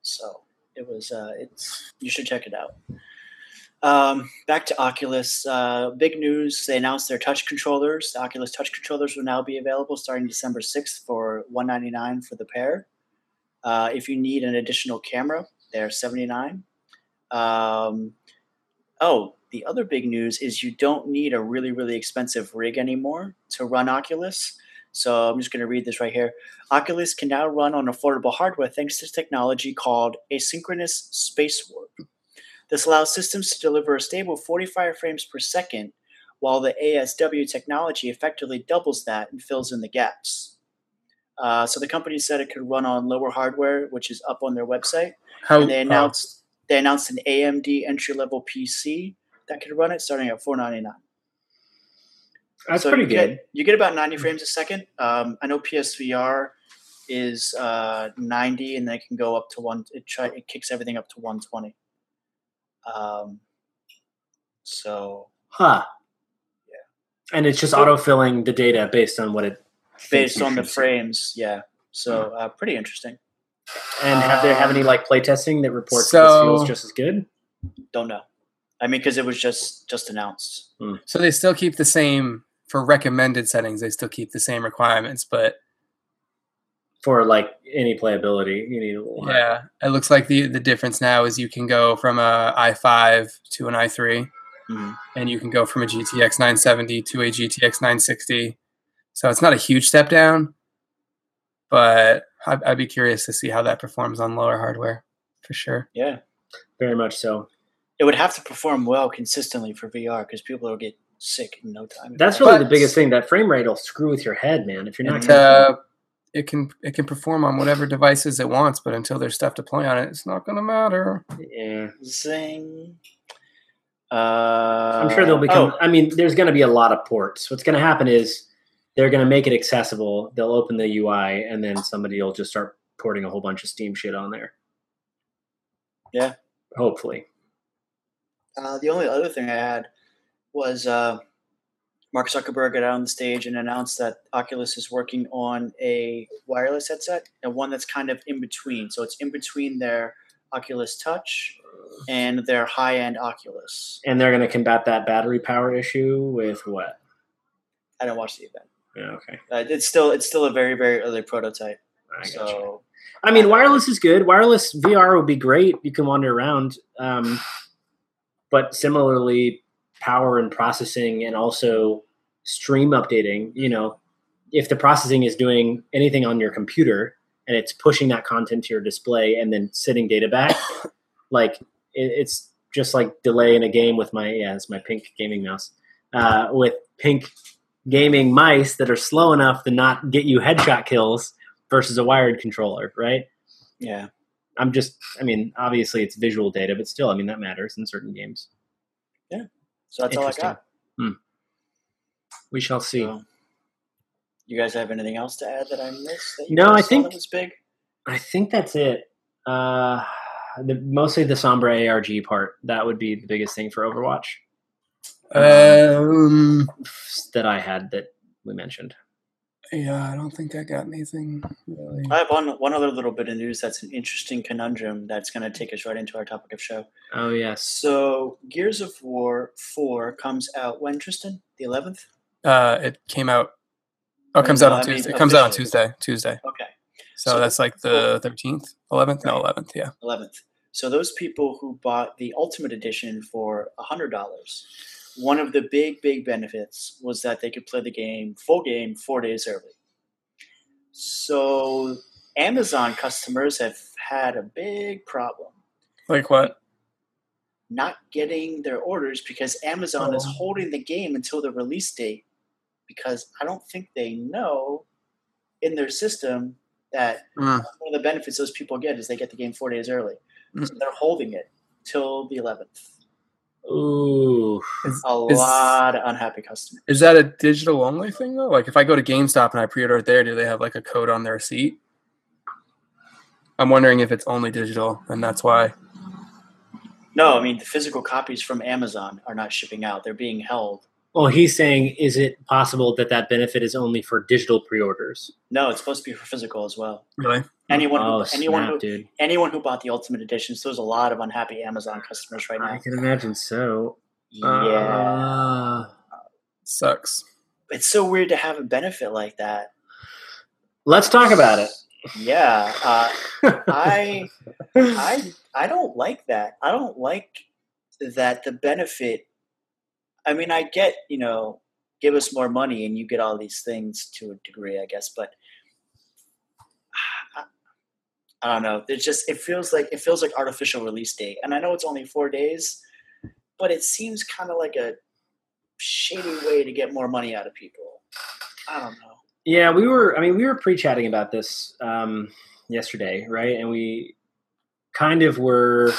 So it was. Uh, it's you should check it out. Um, back to Oculus. Uh, big news: they announced their touch controllers. The Oculus touch controllers will now be available starting December sixth for one ninety nine for the pair. Uh, if you need an additional camera, they're seventy nine. Um, oh, the other big news is you don't need a really, really expensive rig anymore to run Oculus. So I'm just going to read this right here. Oculus can now run on affordable hardware thanks to technology called asynchronous space warp. This allows systems to deliver a stable 45 frames per second, while the ASW technology effectively doubles that and fills in the gaps. Uh, so the company said it could run on lower hardware, which is up on their website. How And they uh, announced they announced an AMD entry level PC that could run it starting at 499. That's So pretty you good. Get, you get about 90 frames a second. Um, I know PSVR is uh, 90, and then it can go up to one. It try it kicks everything up to 120. Um, so Huh. Yeah. And it's just So- autofilling the data based on what it based on the should see. frames, yeah. So uh, pretty interesting. And have they have any like playtesting that reports So- this feels just as good? Don't know. I mean, because it was just just announced. So they still keep the same for recommended settings. They still keep the same requirements, but For like any playability, you need a little yeah, it looks like the the difference now is you can go from a i5 to an i3, Mhm. and you can go from a GTX 970 to a GTX 960. So it's not a huge step down, but I'd, I'd be curious to see how that performs on lower hardware for sure. Yeah, very much so. it would have to perform well consistently for VR because people will get sick in no time. That's really But- the biggest thing. That frame rate will screw with your head, man. If you're not And. Uh, it can it can perform on whatever devices it wants, but until there's stuff to play on it, it's not going to matter. yeah. Zing. Uh, I'm sure they'll become. oh, I mean, there's going to be a lot of ports. What's going to happen is they're going to make it accessible. They'll open the UI, and then somebody will just start porting a whole bunch of Steam shit on there. Yeah. Hopefully. Uh, the only other thing I had was uh, Mark Zuckerberg got out on the stage and announced that Oculus is working on a wireless headset and one that's kind of in between. So it's in between their Oculus Touch and their high-end Oculus. And they're going to combat that battery power issue with what? I didn't watch the event. Yeah, okay. Uh, it's still it's still a very very early prototype. I. So I mean, wireless is good. Wireless VR would be great. You can wander around. Um, but similarly, power and processing and also stream updating, you know, if the processing is doing anything on your computer and it's pushing that content to your display and then sending data back, like it, it's just like delay in a game with my, yeah, it's my pink gaming mouse, uh, with pink gaming mice that are slow enough to not get you headshot kills versus a wired controller, right? yeah, I'm just, I mean, obviously it's visual data, but still, I mean, that matters in certain games. Yeah. So that's all I got. We shall see. So, you guys have anything else to add that I missed? That you No, I think- that was big. I think that's it. Uh, the, mostly the Sombra ARG part. That would be the biggest thing for Overwatch Um, that I had that we mentioned. yeah, I don't think I got anything really. I have one one other little bit of news that's an interesting conundrum that's going to take us right into our topic of show. Oh yes. So, Gears of War Four comes out when Tristan the eleventh. Uh, it came out. Oh, it comes No, out on I mean Tuesday. it comes out on. Tuesday. Tuesday. Okay, So, So- that's like the thirteenth, eleventh, no, eleventh. Yeah. eleventh. So those people who bought the Ultimate Edition for a hundred dollars, one of the big big benefits was that they could play the game full game four days early. So Amazon customers have had a big problem Like what? not getting their orders because Amazon is Oh. holding the game until the release date because I don't think they know in their system that Mm. one of the benefits those people get is they get the game four days early. So Mm. they're holding it till the 11th. Ooh. Is, A is- lot of unhappy customers. is that a digital only thing though? Like if I go to GameStop and I pre-order it there, do they have like a code on their receipt? I'm wondering if it's only digital, and that's why. No, I mean the physical copies from Amazon are not shipping out; they're being held. Well, he's saying, is it possible that that benefit is only for digital pre-orders? No, it's supposed to be for physical as well. Really? Anyone, oh, who, anyone, snap, who, dude. anyone who bought the Ultimate Edition, so there's a lot of unhappy Amazon customers right now. I can imagine so. Yeah, Uh, Sucks. it's so weird to have a benefit like that. let's talk about it. Yeah, uh, I I I don't like that. I don't like that the benefit. I mean, I get you know, give us more money and you get all these things to a degree, I guess, but I, don't know. It just it feels like it feels like artificial release date, and I know it's only four days, but it seems kind of like a shady way to get more money out of people. I don't know. Yeah, we were. I mean, we were pre-chatting about this um, yesterday, right? And we kind of were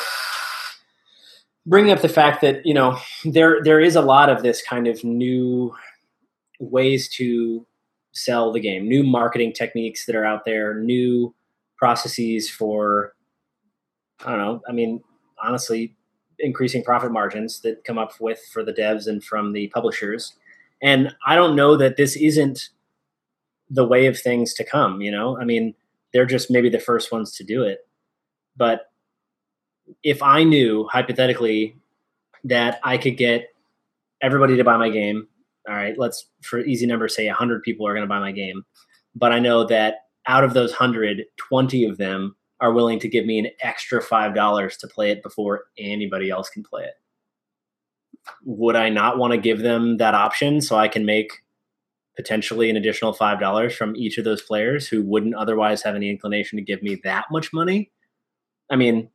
bringing up the fact that you know there there is a lot of this kind of new ways to sell the game, new marketing techniques that are out there, new processes for I don't know. I mean, honestly, increasing profit margins that come up with for the devs and from the publishers. And I don't know that this isn't the way of things to come you know i mean they're just maybe the first ones to do it but if i knew hypothetically that i could get everybody to buy my game all right let's for easy numbers say 100 people are going to buy my game but i know that out of those 100 20 of them are willing to give me an extra $5 to play it before anybody else can play it would i not want to give them that option so i can make potentially an additional five dollars from each of those players who wouldn't otherwise have any inclination to give me that much money. I mean,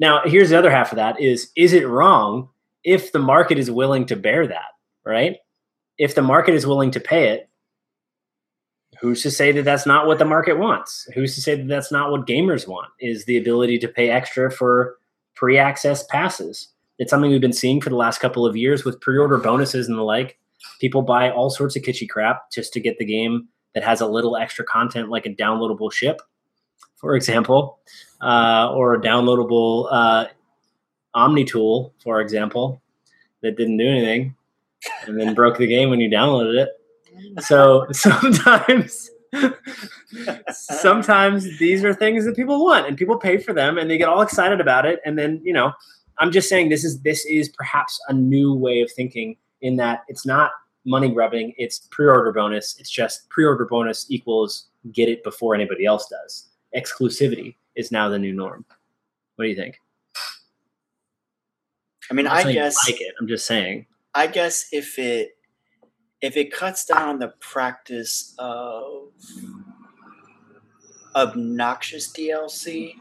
now here's the other half of that: is is it wrong if the market is willing to bear that? Right? If the market is willing to pay it, who's to say that that's not what the market wants? Who's to say that that's not what gamers want? Is the ability to pay extra for pre-access passes? It's something we've been seeing for the last couple of years with pre-order bonuses and the like people buy all sorts of kitschy crap just to get the game that has a little extra content like a downloadable ship for example uh, or a downloadable uh, omni tool for example that didn't do anything and then broke the game when you downloaded it so sometimes sometimes these are things that people want and people pay for them and they get all excited about it and then you know i'm just saying this is this is perhaps a new way of thinking in that it's not money grubbing, it's pre-order bonus. It's just pre-order bonus equals get it before anybody else does. Exclusivity is now the new norm. What do you think? I mean, I guess like it. I'm just saying. I guess if it if it cuts down on the practice of obnoxious DLC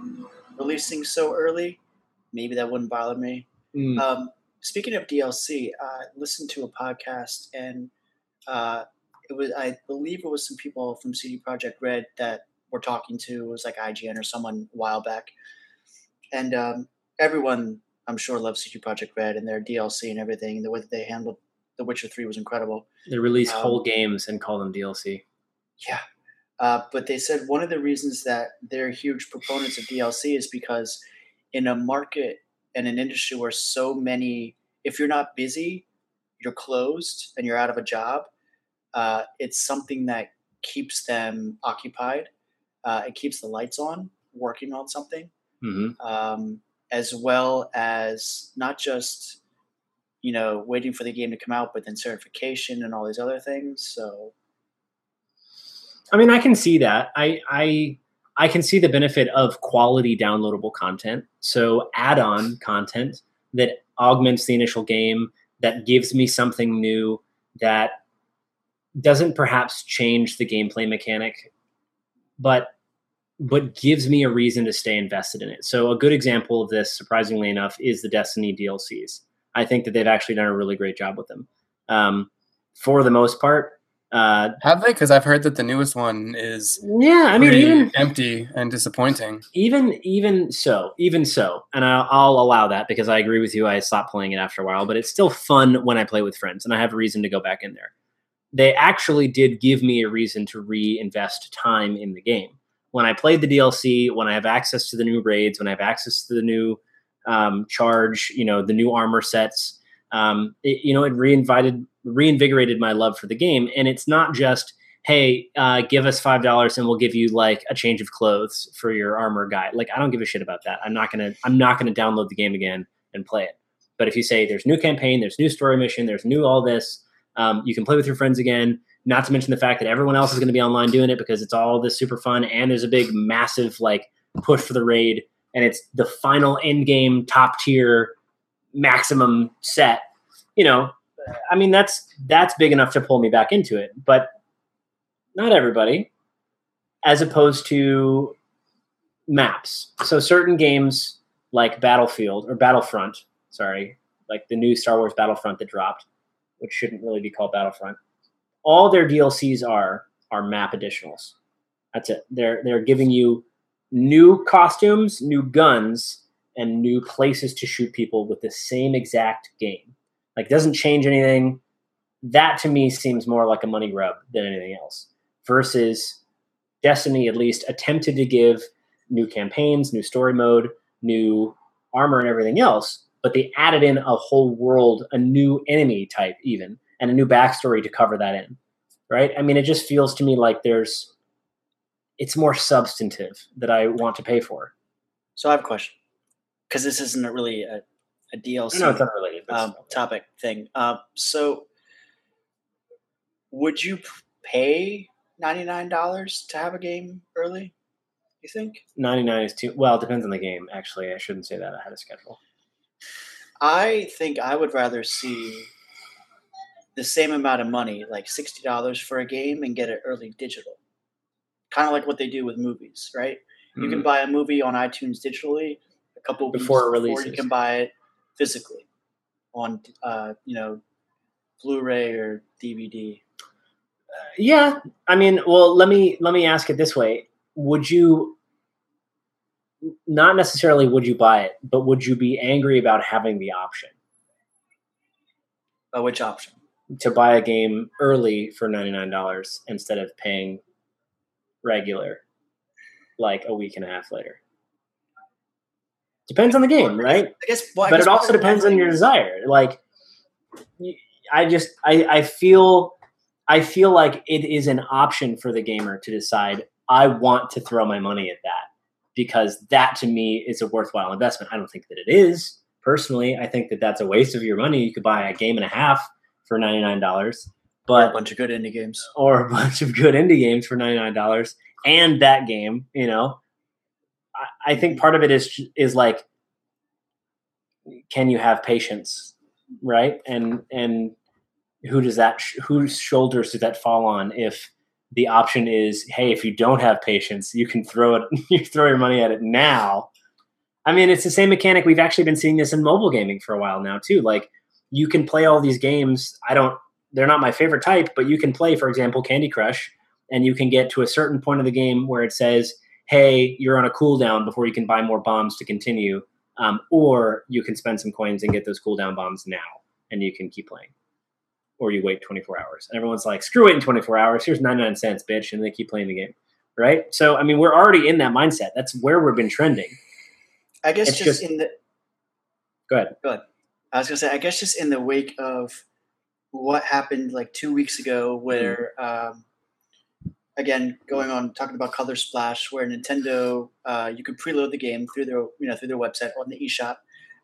releasing so early, maybe that wouldn't bother me. Mm. Um, speaking of DLC, I listened to a podcast and uh, it was I believe it was some people from CD Projekt Red that were talking to. It was like IGN or someone a while back, and um, everyone I'm sure loves CD Projekt Red and their DLC and everything. The way that they handled The Witcher Three was incredible. They release Um, whole games and call them DLC. Yeah. Uh, but they said one of the reasons that they're huge proponents of DLC is because in a market and an industry where so many, if you're not busy, you're closed and you're out of a job, uh, it's something that keeps them occupied. Uh, it keeps the lights on, working on something, hmm um, as well as not just, you know, waiting for the game to come out, but then certification and all these other things. So, I mean, I can see that. I I I can see the benefit of quality downloadable content. So add-on content that augments the initial game, that gives me something new, that doesn't perhaps change the gameplay mechanic, but but gives me a reason to stay invested in it. So a good example of this, surprisingly enough, is the Destiny DLCs. I think that they've actually done a really great job with them. Um, for the most part, uh, Have they? Because I've heard that the newest one is yeah. I mean, even empty and disappointing. even even so even so and I'll, I'll allow that because i agree with you i stopped playing it after a while but it's still fun when i play with friends and i have a reason to go back in there they actually did give me a reason to reinvest time in the game when i played the dlc when i have access to the new raids when i have access to the new um, charge you know the new armor sets um, it, you know it reinvited reinvigorated my love for the game and it's not just hey, uh, give us five dollars and we'll give you like a change of clothes for your armor guy. Like I don't give a shit about that. I'm not gonna I'm not gonna download the game again and play it. But if you say there's new campaign, there's new story mission, there's new all this, um, you can play with your friends again. Not to mention the fact that everyone else is going to be online doing it because it's all this super fun and there's a big massive like push for the raid and it's the final end game top tier maximum set. You know, I mean that's that's big enough to pull me back into it. But not everybody, as opposed to maps. So certain games like Battlefield or Battlefront, sorry, like the new Star Wars Battlefront that dropped, which shouldn't really be called Battlefront. All their DLCs are are map additionals. That's it. They're they're giving you new costumes, new guns, and new places to shoot people with the same exact game. Like doesn't change anything. That to me seems more like a money grub than anything else versus Destiny at least attempted to give new campaigns, new story mode, new armor, and everything else, but they added in a whole world, a new enemy type, even, and a new backstory to cover that in. Right? I mean, it just feels to me like there's, it's more substantive that I want to pay for. so I have a question because this isn't a really a, a DLC. Know it's unrelated, but um, topic thing. Uh, so, would you pay ninety nine dollars to have a game early? You think? 99 is too, well, it depends on the game, actually. I shouldn't say that. I had a schedule. I think I would rather see the same amount of money, like sixty dollars for a game, and get it early digital. Kind of like what they do with movies, right? You can buy a movie on iTunes digitally a couple weeks Before it before you can buy it physically on, uh, you know, Blu-ray or DVD. yeah i mean well let me let me ask it this way would you not necessarily would you buy it but would you be angry about having the option Uh, which option? To buy a game early for $99 instead of paying regular like a week and a half later. Depends on the game right? I guess. Well, I but guess it also depends on your desire. Like I just i i feel i feel like it is an option for the gamer to decide i want to throw my money at that because that to me is a worthwhile investment. I don't think that it is. Personally i think that that's a waste of your money. You could buy a game and a half for $99 or a bunch of good indie games. or a bunch of good indie games for $99 and that game you know. I, I think part of it is is like can you have patience right? And and who does that sh- whose shoulders does that fall on if the option is hey if you don't have patience you can throw it you throw your money at it now? I mean it's the same mechanic we've actually been seeing this in mobile gaming for a while now too. Like you can play all these games i don't they're not my favorite type but you can play for example candy crush and you can get to a certain point of the game where it says hey you're on a cooldown before you can buy more bombs to continue um, or you can spend some coins and get those cooldown bombs now, and you can keep playing. Or you wait 24 hours. And everyone's like, screw it in 24 hours. Here's 99 cents, bitch. And they keep playing the game. Right? So, I mean, we're already in that mindset. That's where we've been trending. I guess It's just, just- in the Go ahead. Go ahead. I was gonna say, I guess just in the wake of what happened like two weeks ago, where um, again going on talking about Color Splash, where Nintendo uh, you could preload the game through their you know through their website on the eShop,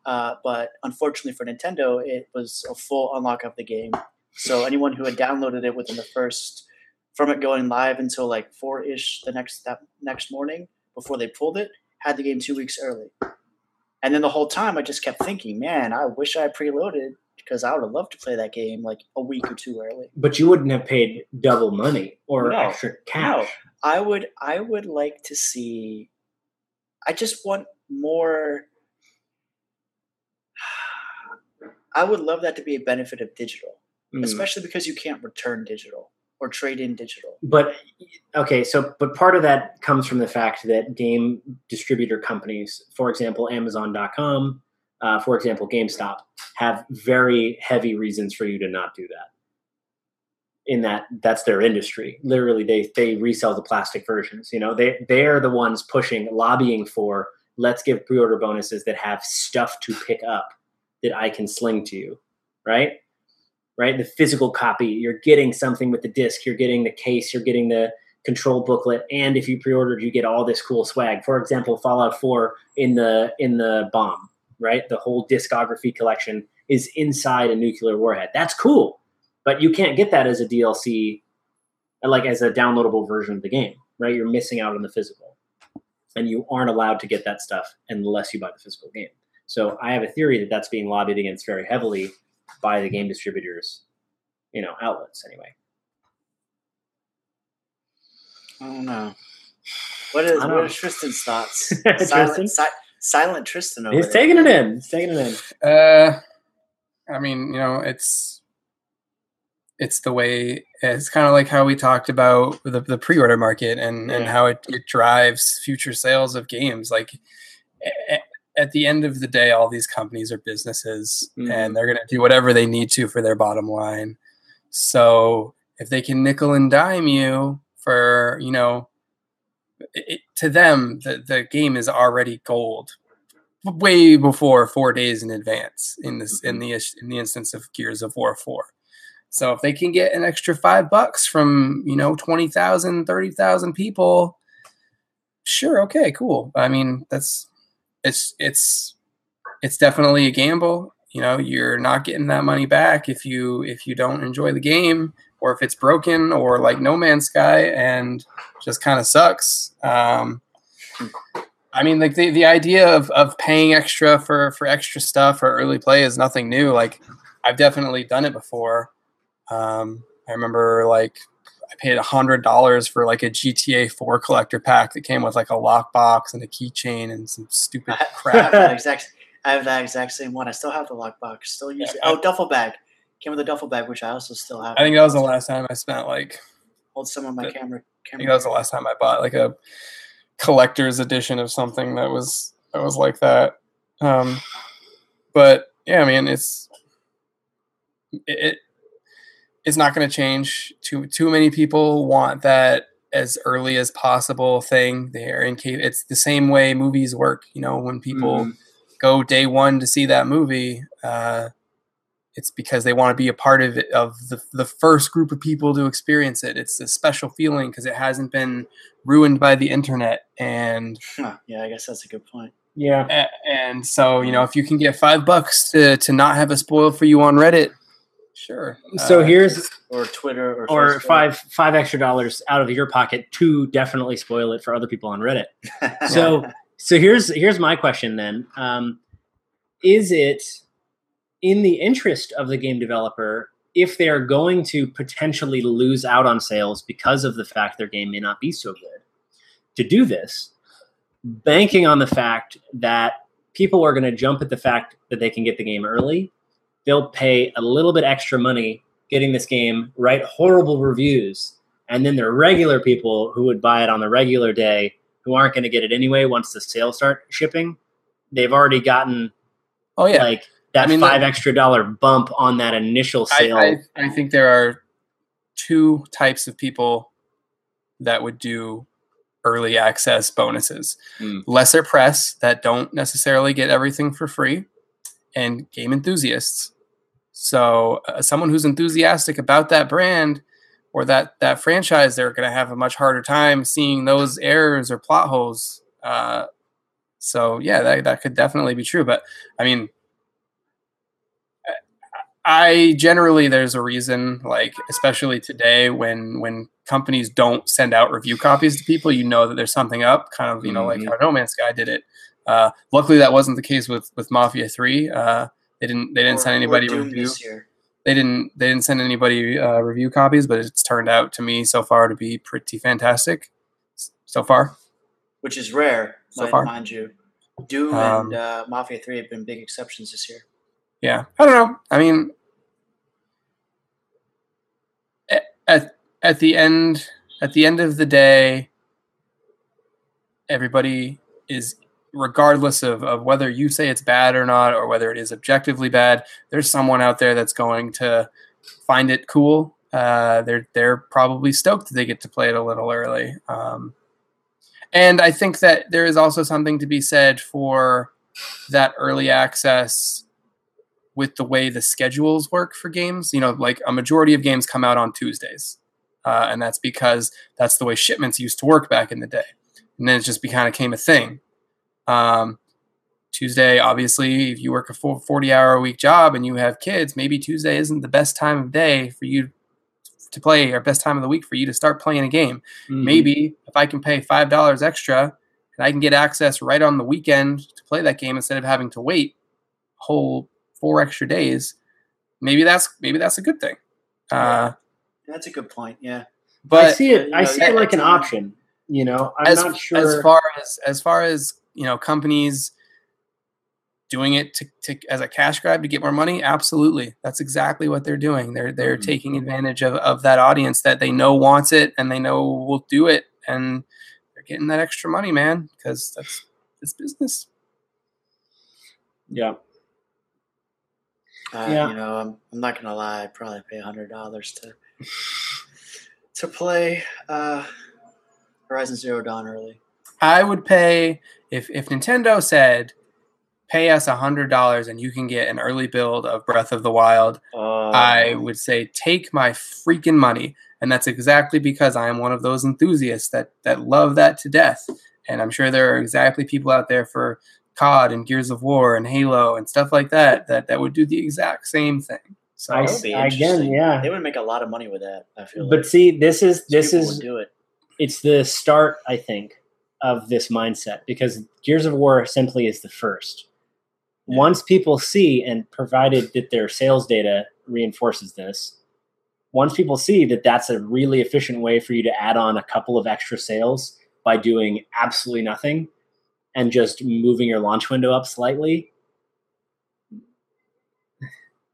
uh, but unfortunately for Nintendo, it was a full unlock of the game. So anyone who had downloaded it within the first from it going live until like four ish the next that next morning before they pulled it had the game two weeks early. And then the whole time, I just kept thinking, man, I wish I preloaded because I would have loved to play that game like a week or two early. But you wouldn't have paid double money or No. extra cash. I would, I would like to see. I just want more. I would love that to be a benefit of digital, Mm. especially because you can't return digital or trade in digital. but okay so but part of that comes from the fact that game distributor companies for example amazon.com uh, for example gamestop have very heavy reasons for you to not do that. In that that's their industry. Literally they they resell the plastic versions you know? They they're the ones pushing lobbying for let's give pre-order bonuses that have stuff to pick up that i can sling to you right right? The physical copy, you're getting something with the disc, you're getting the case, you're getting the control booklet, and if you pre-ordered, you get all this cool swag. For example, Fallout 4 in the in the bomb, right? The whole discography collection is inside a nuclear warhead. That's cool, but you can't get that as a DLC, like as a downloadable version of the game, right? You're missing out on the physical, and you aren't allowed to get that stuff unless you buy the physical game. So I have a theory that that's being lobbied against very heavily by the game distributors, you know, outlets anyway. I don't know. What is I what know. is Tristan's thoughts? Tristan? silent, si- silent Tristan over He's there. taking it in. He's taking it in. Uh, I mean, you know, it's it's the way it's kind of like how we talked about the, the pre-order market and and how it, it drives future sales of games. Like a- a- at the end of the day, all these companies are businesses, Mhm. and they're going to do whatever they need to for their bottom line. So if they can nickel and dime you for you know it, to them the, the game is already gold way before four days in advance in this in the in the instance of Gears of War 4. So if they can get an extra five bucks from, you know, 20,000, 30,000 people, sure, okay, cool. I mean, that's it's it's it's definitely a gamble. You know, you're not getting that money back if you if you don't enjoy the game or if it's broken or like No Man's Sky and just kind of sucks. Um, I mean, like the, the idea of, of paying extra for, for extra stuff or early play is nothing new. Like I've definitely done it before. Um, I remember like I paid a hundred dollars for like a GTA 4 collector pack that came with like a lockbox and a keychain and some stupid I have crap. that exact. I have that exact same one. I still have the lockbox. Still use it. Yeah. Oh, duffel bag. Came with a duffel bag, which I also still have. I think that was the last time I spent like Hold some of my that- camera. I think that was the last time I bought like a collector's edition of something that was that was like that. Um, but yeah, I mean, it's it, it it's not going to change. Too too many people want that as early as possible thing. They're in case it's the same way movies work. You know, when people Mhm. go day one to see that movie. Uh, it's because they want to be a part of it of the, the first group of people to experience it it's a special feeling because it hasn't been ruined by the internet and Huh, yeah, I guess that's a good point. Yeah. and so you know if you can get five bucks to to not have a spoil for you on reddit sure So Uh, here's Or Twitter, or or five five extra dollars out of your pocket to definitely spoil it for other people on Reddit. So so here's here's my question then. Um, is it in the interest of the game developer if they're going to potentially lose out on sales because of the fact their game may not be so good to do this, banking on the fact that people are going to jump at the fact that they can get the game early, they'll pay a little bit extra money getting this game, write horrible reviews, and then there are regular people who would buy it on the regular day who aren't going to get it anyway once the sales start shipping they've already gotten Oh yeah, like that I mean, five the- extra dollar bump on that initial sale. I, I think there are two types of people that would do early access bonuses Hmm. lesser press that don't necessarily get everything for free and game enthusiasts so uh, someone who's enthusiastic about that brand or that that franchise they're going to have a much harder time seeing those errors or plot holes uh, so yeah that, that could definitely be true but i mean I generally there's a reason like especially today when when companies don't send out review copies to people you know that there's something up kind of you know like Mhm. how No Man's Sky did it. Uh, luckily that wasn't the case with with Mafia 3. Uh, they didn't they didn't Or- send anybody review. They didn't they didn't send anybody uh, review copies, but it's turned out to me so far to be pretty fantastic so far. which is rare, So mind, far. mind you. Doom Um, and uh, Mafia Three have been big exceptions this year. Yeah, I don't know. I mean, at at the end at the end of the day, everybody is regardless of, of whether you say it's bad or not or whether it is objectively bad there's someone out there that's going to find it cool uh, they're they're probably stoked that they get to play it a little early um, and i think that there is also something to be said for that early access with the way the schedules work for games. You know, like a majority of games come out on Tuesdays, uh, and that's because that's the way shipments used to work back in the day. And then it just kind of became a thing. Um, Tuesday, obviously, if you work a full 40 hour a week job and you have kids, maybe Tuesday isn't the best time of day for you to play or best time of the week for you to start playing a game Mhm. maybe if I can pay five dollars extra and I can get access right on the weekend to play that game instead of having to wait whole four extra days, maybe that's maybe that's a good thing. Uh, That's a good point. Yeah. but I see it. I know, see yeah, it like an option. You know, I'm as, not sure. as far as as far as you know, companies doing it to, to as a cash grab to get more money, absolutely, that's exactly what they're doing. They're they're Mhm. taking advantage of, of that audience that they know wants it and they know will do it, and they're getting that extra money, man, because that's it's business. yeah, Uh, Yeah. You know, I'm, I'm not gonna lie. I'd probably pay hundred dollars to to play uh, Horizon Zero Dawn early. I would pay if if Nintendo said pay us a hundred dollars and you can get an early build of Breath of the Wild, Uh, I would say take my freaking money. And that's exactly because I am one of those enthusiasts that that love that to death. And I'm sure there are exactly people out there for COD and Gears of War and Halo and stuff like that that that would do the exact same thing. So I see. would be again, yeah. They would make a lot of money with that. I feel. But like. see, this is this People is would do it. it's the start, I think, of this mindset because Gears of War simply is the first. Yeah. Once people see, and provided that their sales data reinforces this, once people see that that's a really efficient way for you to add on a couple of extra sales by doing absolutely nothing and just moving your launch window up slightly,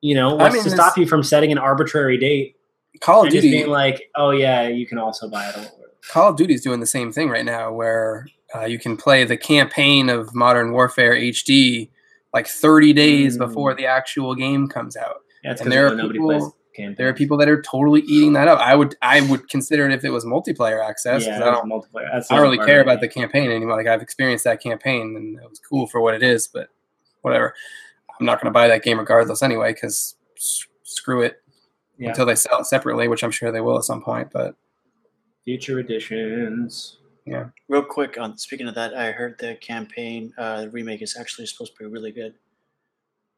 you know, what's mean, to stop you from setting an arbitrary date Call of Duty being like, oh yeah, you can also buy it. Call of Duty is doing the same thing right now, where uh, you can play the campaign of Modern Warfare HD like 30 days Mm. before the actual game comes out. Yeah, And there are nobody people-. There are people that are totally eating that up. I would I would consider it if it was multiplayer access. Yeah, I don't multiplayer. That's I don't really care about the campaign anymore. Like I've experienced that campaign and it was cool for what it is, but whatever. I'm not going to buy that game regardless anyway because screw it Yeah. until they sell it separately, which I'm sure they will at some point. But future editions. Yeah. Real quick on speaking of that, I heard the campaign uh, the remake is actually supposed to be really good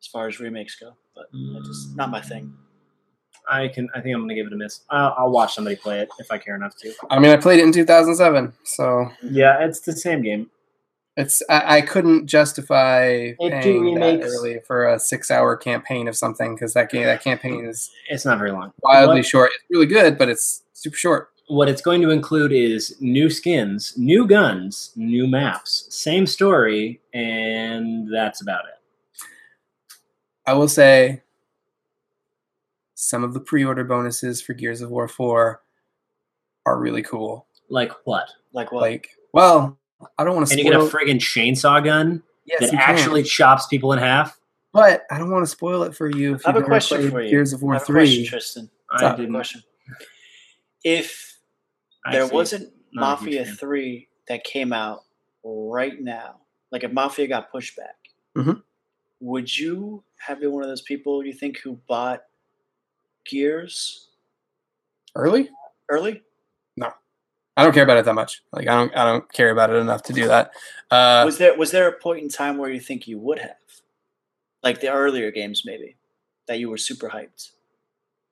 as far as remakes go, but it's just not my thing. I can. I think I'm gonna give it a miss. I'll, I'll watch somebody play it if I care enough to. I mean, I played it in 2007, so Yeah, it's the same game. it's I, I couldn't justify It do paying that early for a six-hour campaign of something because that game that campaign is It's not very long. wildly What, short. It's really good, but it's super short. What it's going to include is new skins, new guns, new maps, same story, and that's about it. I will say some of the pre-order bonuses for Gears of War 4 are really cool. Like what? Like what? Like, well, I don't want to And you get a spoil. friggin' chainsaw gun. Yes, that you can. actually chops people in half? But I don't want to spoil it for you. If I have a you've never question for you. Gears of I War have a question, three. Tristan. I I have a question. If I there see. wasn't Not Mafia 3 that came out right now, like if Mafia got pushed back, Mhm. would you have been one of those people you think who bought Gears Early? early? No, I don't care about it that much. Like I don't I don't care about it enough to do that. Uh, was there was there a point in time where you think you would have, like the earlier games maybe, that you were super hyped?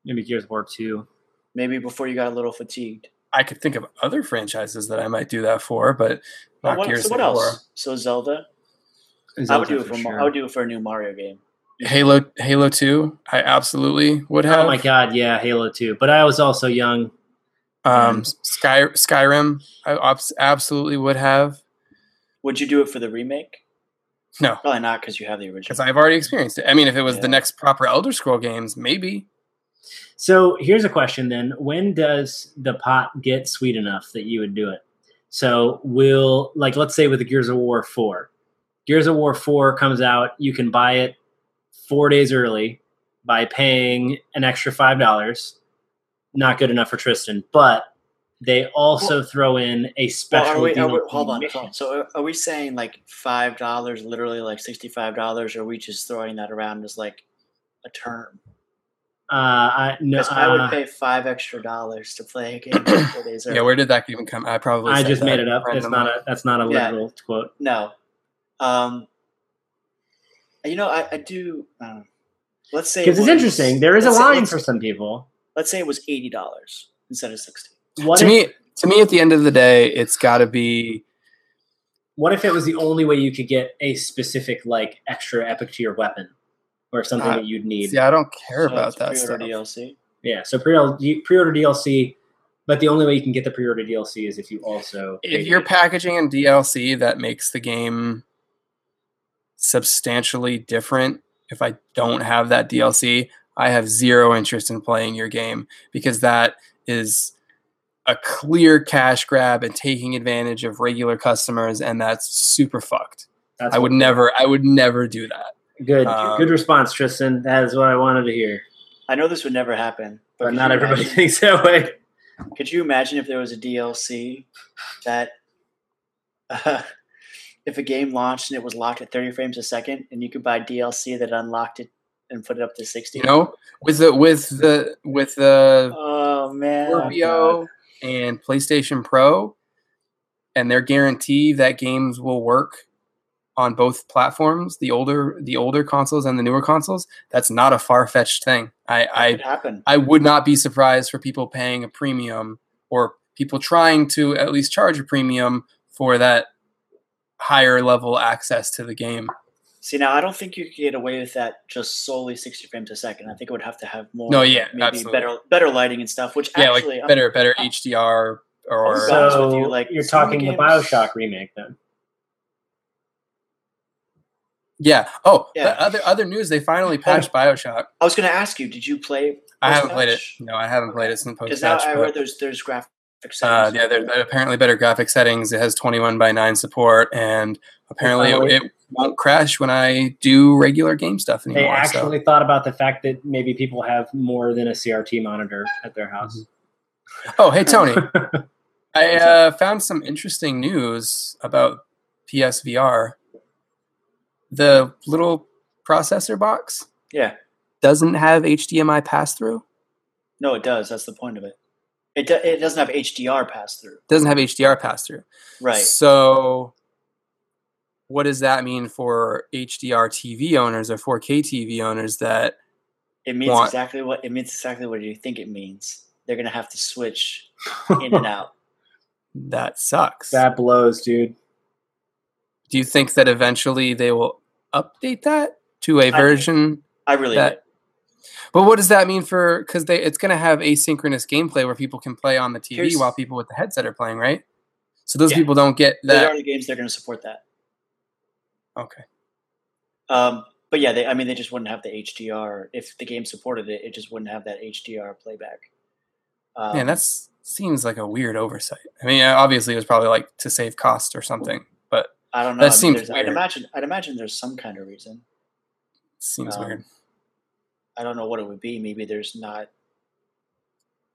maybe Gears of War two. Maybe before you got a little fatigued. I could think of other franchises that I might do that for, but not what, Gears so what else? So Zelda. I would do it for for, sure. I would do it for a new Mario game. Halo Halo Two, I absolutely would have. Oh my god, yeah, Halo two. But I was also young. Um, Sky Skyrim, I absolutely would have. Would you do it for the remake? No, Probably not because you have the original. because I've already experienced it. I mean, if it was Yeah. the next proper Elder Scroll games, maybe. So here's a question then: When does the pot get sweet enough that you would do it? So will like let's say with the Gears of War four, Gears of War four comes out, you can buy it four days early by paying an extra five dollars. Not good enough for Tristan, but they also throw in a Well, special are we, deal. we, hold on. So are- are we saying like five dollars, literally like sixty-five dollars, or are we just throwing that around as like a term? Uh, I no, Because I would uh, pay five extra dollars to play a game for days early. Yeah, where did that even come? I probably I just made it up. It's not a. That's not a Yeah. literal quote. no. Um, you know, I, I do. Um, let's say it Because it's interesting. There is a line for some people. Let's say it was eighty dollars instead of sixty. What to if, me, to me, at the end of the day, it's got to be What if it was the only way you could get a specific like extra epic to your weapon, or something Uh, that you'd need? Yeah, I don't care So about that pre-order stuff. DLC. Yeah. So pre-order, pre-order DLC, but the only way you can get the pre-order DLC is if you also If paid you're it. packaging in DLC that makes the game substantially different, if I don't have that DLC, I have zero interest in playing your game because that is a clear cash grab and taking advantage of regular customers, and that's super fucked. That's I would never, I would never do that. Good, um, good response, Tristan. That is what I wanted to hear. I know this would never happen, but, But not everybody imagine- thinks that way. Could you imagine if there was a DLC that, uh, if a game launched and it was locked at 30 frames a second, and you could buy DLC that unlocked it and put it up to 60? You know, with the with the with the Oh man! Scorpio and PlayStation Pro, and their guarantee that games will work on both platforms, the older the older consoles and the newer consoles. That's not a far fetched thing. I, I happen. I would not be surprised for people paying a premium or people trying to at least charge a premium for that higher level access to the game. See, now I don't think you could get away with that just solely 60 frames a second. I think it would have to have more. No, yeah, maybe absolutely. better better lighting and stuff. Which Yeah, actually, like I'm- better better HDR or Also- be honest So with you, like, you're talking the the Bioshock remake then. Yeah. Oh, Yeah. the other other news they finally patched BioShock. I was going to ask you, did you play? I haven't played it. No, I haven't played it since post patch. Because now. I heard there's there's graphic Uh, yeah, there there apparently better graphic settings. It has 21 by 9 support, and apparently Finally. it, it won't crash when I do regular game stuff anymore. They anymore. actually thought about the fact that maybe people have more than a CRT monitor at their house. so. Oh, hey Tony, I uh, found some interesting news about PSVR. The little processor box yeah. doesn't have HDMI pass through. No, it does. That's the point of it. It, do, it doesn't have HDR pass through. Doesn't have HDR pass through. Right. So, what does that mean for HDR TV owners or 4K TV owners that It means Want- exactly what it means. Exactly what you think it means. They're gonna have to switch in and out. that sucks? that blows, dude. Do you think that eventually they will update that to a version? I really That- But what does that mean for? Because they it's going to have asynchronous gameplay where people can play on the TV Here's- while people with the headset are playing, right? So those Yeah. people don't get do. There that. are the games they're gonna support that. Okay. Um, but yeah, they, I mean, they just wouldn't have the HDR. If the game supported it, it just wouldn't have that HDR playback. Um, Man, that's seems like a weird oversight. I mean, obviously it was probably like to save cost or something, I don't know. That I mean, seems there's- I'd imagine. I'd imagine there's some kind of reason. Seems weird. Um, weird. I don't know what it would be. Maybe there's not.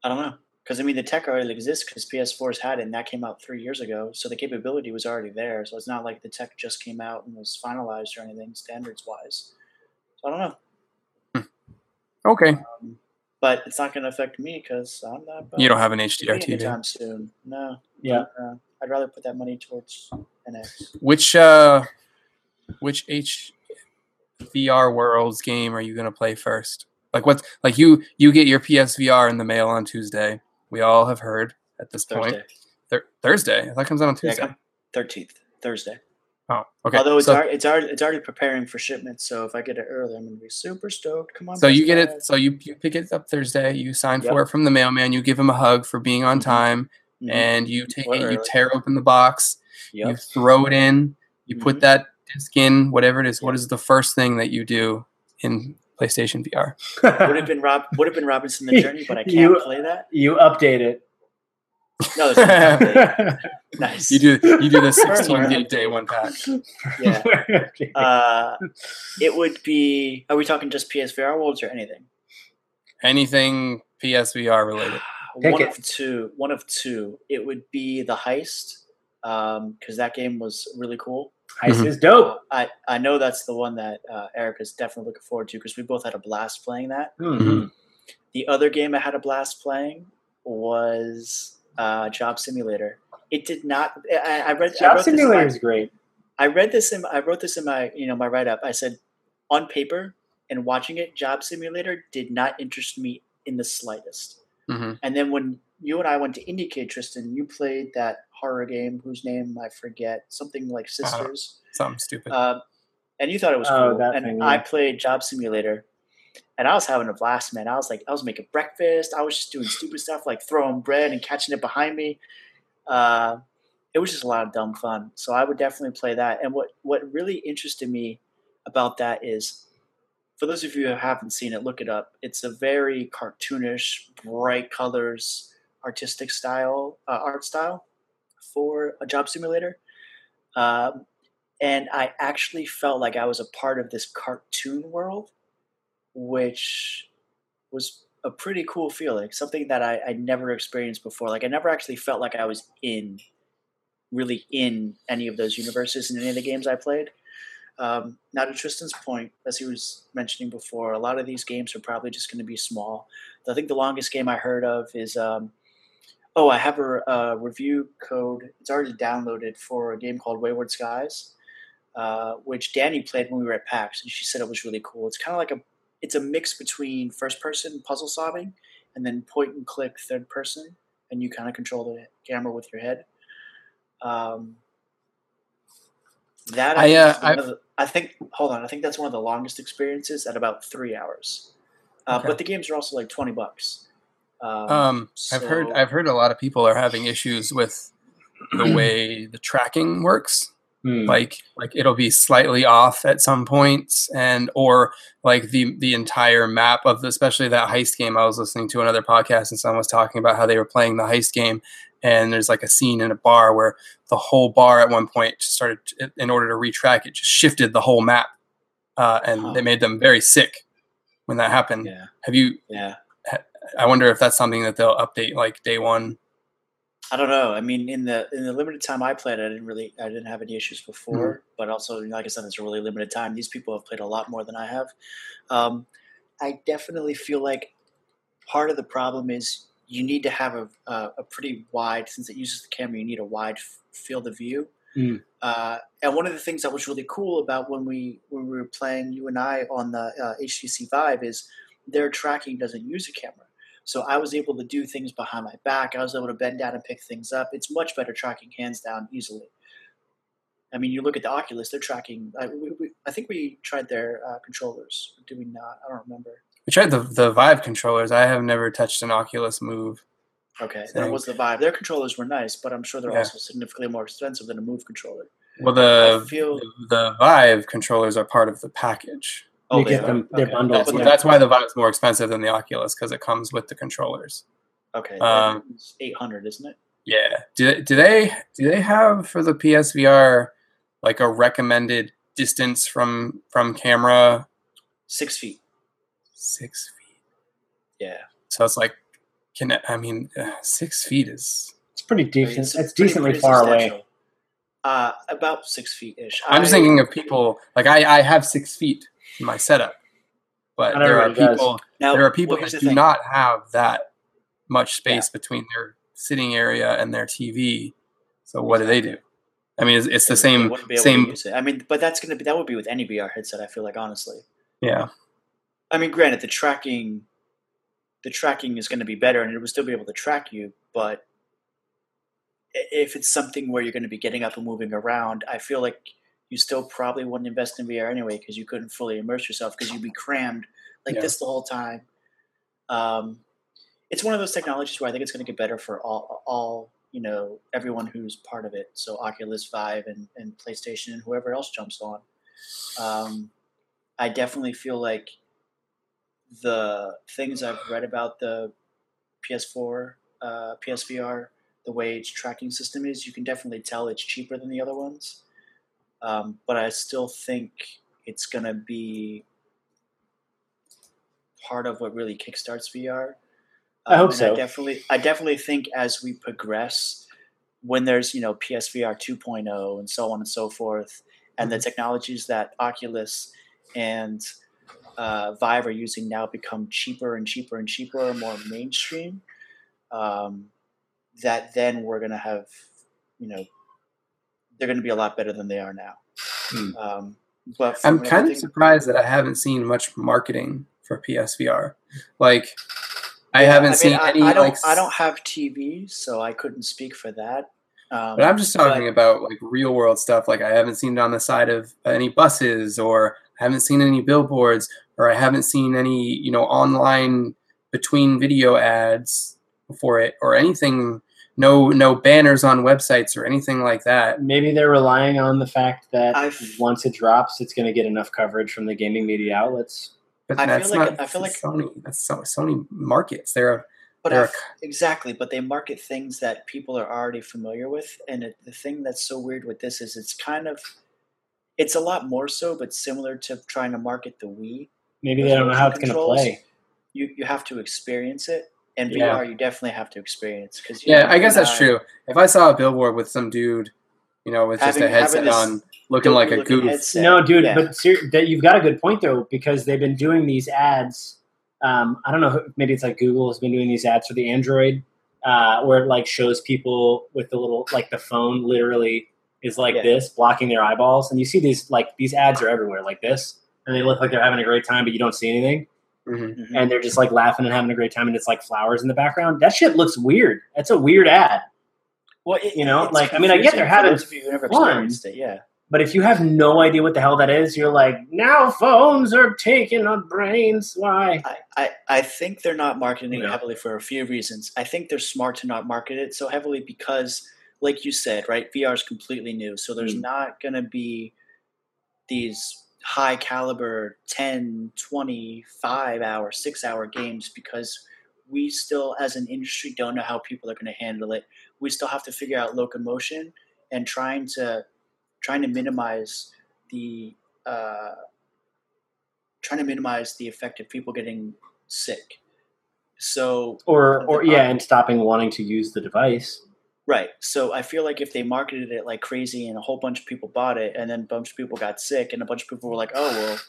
I don't know because I mean the tech already exists because PS4's had it and that came out three years ago, so the capability was already there. So it's not like the tech just came out and was finalized or anything standards wise. So I don't know, Okay. um, but it's not going to affect me because I'm not. You don't have an buying HDR TV. anytime soon. No. Yeah. Uh, I'd rather put that money towards NX. Which uh, which HVR Worlds game are you gonna play first? Like what's Like you you get your PSVR in the mail on Tuesday. We all have heard at this point. Thursday. Thur- Thursday. That comes out on Tuesday. Thirteenth, Thursday. Oh, okay. Although it's so, already, it's already it's already preparing for shipment, so if I get it early, I'm gonna be super stoked. Come on. so you get Buy. it. So you you pick it up Thursday. You sign Yep. for it from the mailman. You give him a hug for being on Mhm. time, Mhm. and you take Or it. You tear open the box. You throw it in. You put Mhm. that disc in. Whatever it is. What Yep. is the first thing that you do in PlayStation VR? would have been Rob would have been Robinson the Journey, but I can't You- play that. you update it. No, no nice. You do you do the 16 gig day one pack. Yeah. Uh, it would be. Are we talking just PSVR worlds or anything? Anything PSVR related. Pick one it. of two. One of two. It would be the heist, because that game was really cool. Ice Mhm. is dope. I I know that's the one that uh, Eric is definitely looking forward to because we both had a blast playing that. Mhm. The other game I had a blast playing was uh, Job Simulator. It did not. I, I read. I Job wrote this my- Simulator is great. I read this in I wrote this in my you know my write up. I said on paper and watching it, Job Simulator did not interest me in the slightest. Hmm And then when you and I went to IndieCade, Tristan, you played that horror game whose name I forget, something like Sisters, Something stupid. uh, and you thought it was Oh, cool. that And thing, I played Job Simulator, and I was having a blast, man. I was like, I was making breakfast. I was just doing stupid stuff like throwing bread and catching it behind me. Uh, it was just a lot of dumb fun. So I would definitely play that. And what what really interested me about that is, for those of you who haven't seen it, look it up. It's a very cartoonish, bright colors, artistic style, uh, art style for a job simulator. Um, and I actually felt like I was a part of this cartoon world, which was a pretty cool feeling. Something that I, I never experienced before. Like I never actually felt like I was in, really in any of those universes in any of the games I played. Um, now to Tristan's point, as he was mentioning before, a lot of these games are probably just going to be small. I think the longest game I heard of is. Um, Oh, I have a, a review code. It's already downloaded for a game called Wayward Skies, uh, which Danny played when we were at PAX, and she said it was really cool. It's kind of like a, it's a mix between first-person puzzle solving and then point-and-click third-person, and you kind of control the camera with your head. Um, that I, I, uh, think one of the- I think. Hold on, I think that's one of the longest experiences at about three hours. Uh, Okay. But the games are also like twenty bucks. Um, Um, I've heard I've heard a lot of people are having issues with the way the tracking works. Hmm. Like like it'll be slightly off at some points, and or like the the entire map of the, especially that heist game. I was listening to another podcast, and someone was talking about how they were playing the heist game, and there's like a scene in a bar where the whole bar at one point started in order to retrack it, just shifted the whole map, uh, and Huh. they made them very sick when that happened. Yeah, Have you yeah. I wonder if that's something that they'll update like day one. I don't know. I mean, in the in the limited time I played, I didn't really, I didn't have any issues before. But also, like I said, it's a really limited time. These people have played a lot more than I have. Um, I definitely feel like part of the problem is you need to have a a, a pretty wide, since it uses the camera, you need a wide f- field of view. Mm. Uh, and one of the things that was really cool about when we when we were playing you and I on the uh, HTC Vive is their tracking doesn't use a camera. So I was able to do things behind my back. I was able to bend down and pick things up. It's much better tracking hands down easily. I mean, you look at the Oculus; they're tracking. I, we, we, I think we tried their uh, controllers. Did we not? I don't remember. We tried the the Vive controllers. I have never touched an Oculus Move. Okay, that Same. was the Vive. Their controllers were nice, but I'm sure they're Yeah. also significantly more expensive than a Move controller. Well, the I feel- the Vive controllers are part of the package. Oh, You they get are? them- they're Okay. bundled, That's, but yeah. they're- that's why the Vive's more expensive than the Oculus because it comes with the controllers. Okay, Um, 800, isn't it? Yeah. Do do they do they have for the PSVR like a recommended distance from from camera? Six feet. Six feet. Yeah. So it's like, can I mean, uh, six feet is. It's pretty decent. It's It's, pretty- decently pretty far away. Uh, about six feet ish. I'm just thinking of people like I, I have six feet in my setup, but Not there are people now, there are people well, that do thing. not have that much space between their sitting area and their TV. So what do they do? I mean, it's, it's the same wouldn't be able to same. it. I mean, but that's gonna be that would be with any VR headset. I feel like honestly. Yeah, I mean, granted, the tracking, the tracking is going to be better, and it will still be able to track you. But if it's something where you're going to be getting up and moving around, I feel like you still probably wouldn't invest in VR anyway because you couldn't fully immerse yourself because you'd be crammed like Yeah. this the whole time. Um, it's one of those technologies where I think it's going to get better for all, all you know, everyone who's part of it. So Oculus Vive and, and PlayStation and whoever else jumps on. Um, I definitely feel like the things I've read about the PS4, uh, PSVR, the way its tracking system is, you can definitely tell it's cheaper than the other ones. Um, but I still think it's going to be part of what really kickstarts VR. I hope so. I definitely, I definitely think as we progress, when there's you know PSVR 2.0 and so on and so forth, and the technologies that Oculus and uh, Vive are using now become cheaper and cheaper and cheaper, more mainstream. Um, that then we're gonna have, you know, they're gonna be a lot better than they are now. Hmm. Um, but I'm kind of surprised that I haven't seen much marketing for PSVR. Like, I Yeah, haven't mean, seen I, any I don't. like. I don't have TV, so I couldn't speak for that. Um, But I'm just talking but- about like real world stuff. Like I haven't seen it on the side of any buses, or I haven't seen any billboards, or I haven't seen any you know online between video ads for it, or anything. No, no banners on websites or anything like that. Maybe they're relying on the fact that I've- once it drops, it's going to get enough coverage from the gaming media outlets. But I feel that's like- not. I feel like- Sony. That's so- Sony markets. They're But they're I- exactly, but they market things that people are already familiar with, and it, the thing that's so weird with this is it's kind of, it's a lot more so, but similar to trying to market the Wii. Maybe Those they don't know how it's going to play. You you have to experience it, and Yeah. VR you definitely have to experience because yeah. I guess that's true. If I saw a billboard with some dude, you know, with just a headset on, looking like a Looking goof. headset, No, dude, yeah. but ser- that you've got a good point though because they've been doing these ads. Um, I don't know, maybe it's like Google has been doing these ads for the Android, uh, where it like shows people with the little like the phone literally is like Yeah. this, blocking their eyeballs, and you see these like these ads are everywhere like this, and they look like they're having a great time, but you don't see anything, Mhm. Mhm. and they're just like laughing and having a great time, and it's like flowers in the background. That shit looks weird. That's a weird ad. well, it, you know, it's like, I mean, I get confusing they're for having those you who never fun. experienced it. Yeah, But if you have no idea what the hell that is, you're like, now phones are taking our brains. Why? I, I, I think they're not marketing Yeah. it heavily for a few reasons. I think they're smart to not market it so heavily because, like you said, right, VR is completely new. So there's Mm. not going to be these high caliber 10, 25 hour, six hour games because we still, as an industry, don't know how people are going to handle it. We still have to figure out locomotion and trying to trying to minimize the uh, trying to minimize the effect of people getting sick. So Or, or yeah, and stopping wanting to use the device. Right. So I feel like if they marketed it like crazy and a whole bunch of people bought it, and then a bunch of people got sick, and a bunch of people were like, "Oh well,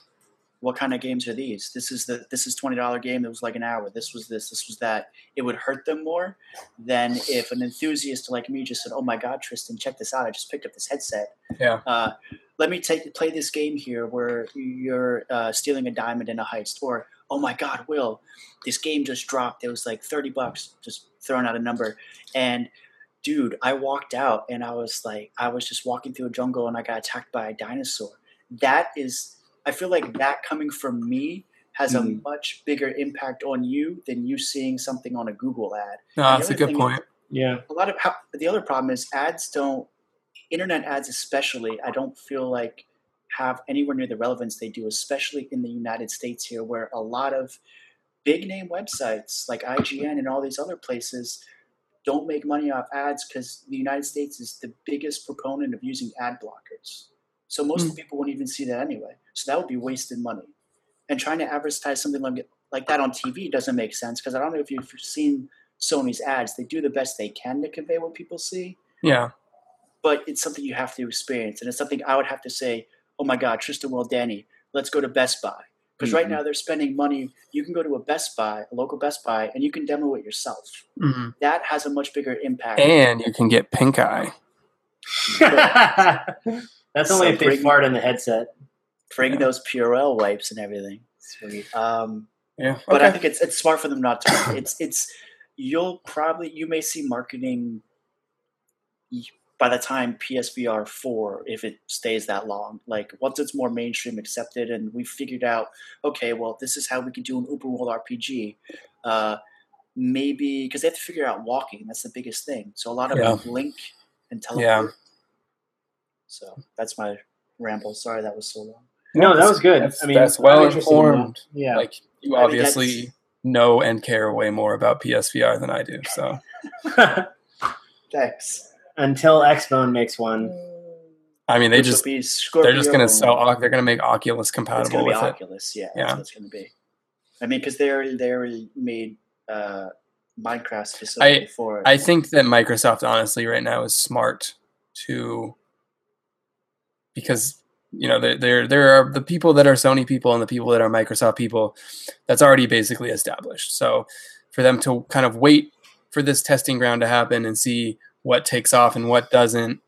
what kind of games are these? This is the this is twenty dollar game that was like an hour. This was this. This was that." It would hurt them more than if an enthusiast like me just said, "Oh my God, Tristan, check this out! I just picked up this headset. Yeah. Uh, let me take play this game here where you're uh, stealing a diamond in a heist." Or, "Oh my God, Will, this game just dropped. It was like thirty bucks. Just throwing out a number." And dude, I walked out and I was like, I was just walking through a jungle and I got attacked by a dinosaur. That is, I feel like that coming from me has a Mhm. much bigger impact on you than you seeing something on a Google ad. No, that's a good thing- point. Yeah. A lot of how, the other problem is ads don't, internet ads especially, I don't feel like have anywhere near the relevance they do, especially in the United States here, where a lot of big name websites like IGN and all these other places don't make money off ads because the United States is the biggest proponent of using ad blockers. So most hmm. of the people won't even see that anyway. So that would be wasted money. And trying to advertise something like like that on TV doesn't make sense because I don't know if you've seen Sony's ads. They do the best they can to convey what people see, Yeah. but it's something you have to experience, and it's something I would have to say, "Oh my God, Tristan Will Danny, let's go to Best Buy." Because right Mhm. now they're spending money. You can go to a Best Buy, a local Best Buy, and you can demo it yourself. hmm That has a much bigger impact. And you can get pink eye. That's only So if they bring- fart in the headset. Bring Yeah. those Purell wipes and everything. Sweet. Um, Yeah. but I think it's it's smart for them not to. It's it's you'll probably you may see marketing by the time PSVR four if it stays that long. Like once it's more mainstream accepted and we figured out, okay, well this is how we can do an open world RPG. Uh, maybe because they have to figure out walking. That's the biggest thing. So a lot of Yeah. them blink and teleport. Yeah. So that's my ramble. Sorry that was so long. No, that was good. That's- I mean, that's well interested in that. informed. Yeah. Like you I obviously that's- know and care way more about PSVR than I do. So Thanks. Until Xbone makes one. I mean, they just be they're just gonna and- sell. They're gonna make Oculus It's compatible going to be with it. Oculus, yeah. Yeah. That's it's going to be. I mean, because they already they already made uh, Minecraft specifically for. I think that Microsoft, honestly, right now is smart to because you know there there there are the people that are Sony people and the people that are Microsoft people. That's already basically established. So for them to kind of wait for this testing ground to happen and see what takes off and what doesn't,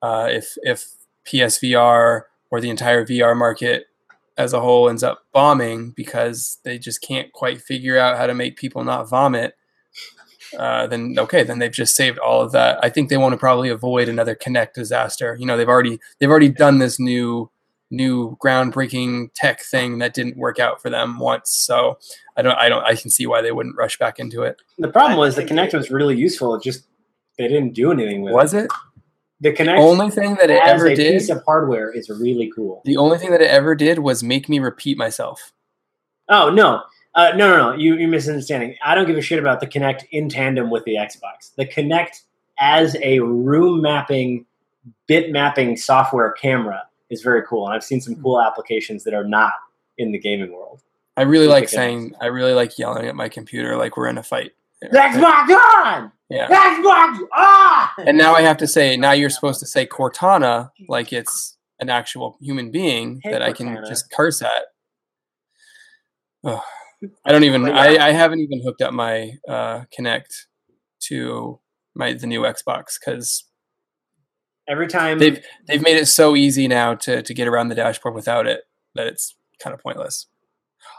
uh, if if PSVR or the entire VR market as a whole ends up bombing because they just can't quite figure out how to make people not vomit uh, then okay, then they've just saved all of that. I think they want to probably avoid another Kinect disaster. You know, they've already they've already done this new new groundbreaking tech thing that didn't work out for them once. So I don't I don't I can see why they wouldn't rush back into it. The problem was the Kinect was really useful. It just they didn't do anything with it. Was it. it The Kinect only thing that it ever a did? piece of hardware is really cool. The only thing that it ever did was make me repeat myself. Oh no. Uh, no, no, no! You, you're misunderstanding. I don't give a shit about the Kinect in tandem with the Xbox. The Kinect as a room mapping, bit mapping software camera is very cool, and I've seen some cool applications that are not in the gaming world. I really like saying I really like yelling at my computer like we're in a fight. Xbox on! Yeah. Xbox on! And now I have to say, now you're supposed to say Cortana like it's an actual human being Hey, that I can just curse at. Ugh. I don't even. I. I haven't even hooked up my uh, Kinect to my the new Xbox because Every time they've they've made it so easy now to to get around the dashboard without it that it's kind of pointless.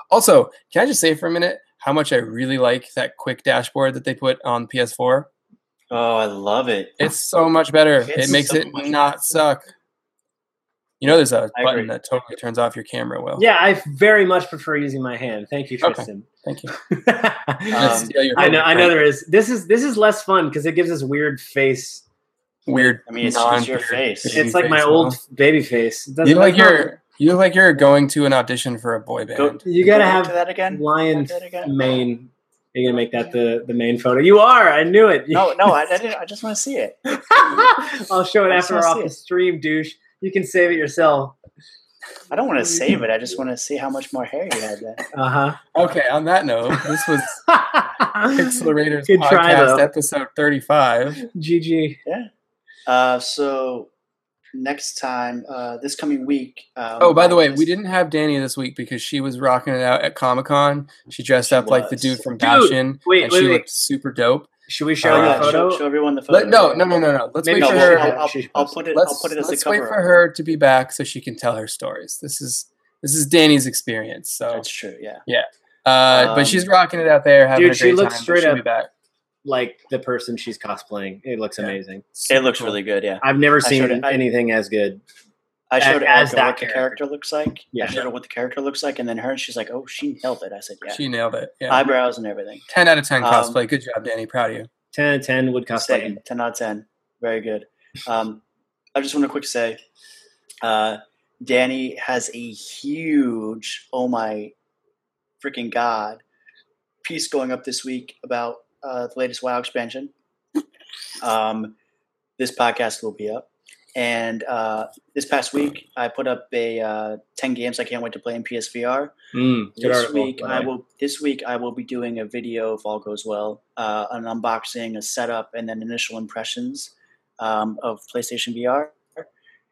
Also, can I just say for a minute how much I really like that quick dashboard that they put on PS4? oh, I love it. It's so much better. It's it makes so it not better. suck. You know, there's a I button agree. that totally turns off your camera. Will yeah, I very much prefer using my hand. Thank you, Okay. Tristan. thank you. Um, Let's steal your I know, I know there is. This is this is less fun because it gives this weird face. weird. I mean, it's just your face. It's like my old Will. baby face. It doesn't- You like that's not- you're you look like you're going to an audition for a boy band. Go- You gotta have to that again. lion Go back that again? mane. You're gonna make that the the main photo. You are. I knew it. No, no, I, I didn't. I just want to see it. I'll show it I after we're wanna off the stream, douche. You can save it yourself. I don't want to save it. I just want to see how much more hair you had then. Uh huh. Okay, on that note, this was huh. Pixel Raiders Good try, podcast episode 35. GG. Yeah. Uh, so next time, uh, this coming week. Um, Oh, by the way, we didn't have Danny this week because she was rocking it out at Comic Con. She dressed She up like the dude from Dude, Bastion, wait, and wait, she wait. looked super dope. Should we show Uh, you a show, photo? show everyone the photo. Let, no, no, no, no, no. Let's Maybe wait No, for her. I'll, I'll, I'll put it. it. let's I'll put it as the let's cover. wait for her to be back so she can tell her stories. This is this is Danny's experience. So, That's true. Yeah. Yeah. Uh, but Um, she's rocking it out there, having Dude, a she great looks time. straight She'll up- be back. Like the person she's cosplaying. It looks Yeah. amazing. It looks Cool. really good. Yeah. I've never I seen showed it- I- anything as good. I showed as Erica that what the character. character looks like. Yeah. I showed her what the character looks like, and then her, she's like, "Oh, she nailed it." I said, "Yeah." She nailed it. Yeah. Eyebrows and everything. 10 out of 10 Um, cosplay. Good job, Danny. Proud of you. 10 out of 10 would cosplay. Same. Ten out of ten. Very good. Um, I just want to quick say, uh, Danny has a huge, oh my freaking god, piece going up this week about uh, the latest WoW expansion. Um, this podcast will be up. And uh, this past week, I put up a uh, ten games I can't wait to play in PSVR. Mm, this article, week the I will. This week I will be doing a video if all goes well, uh, an unboxing, a setup, and then initial impressions um, of PlayStation VR.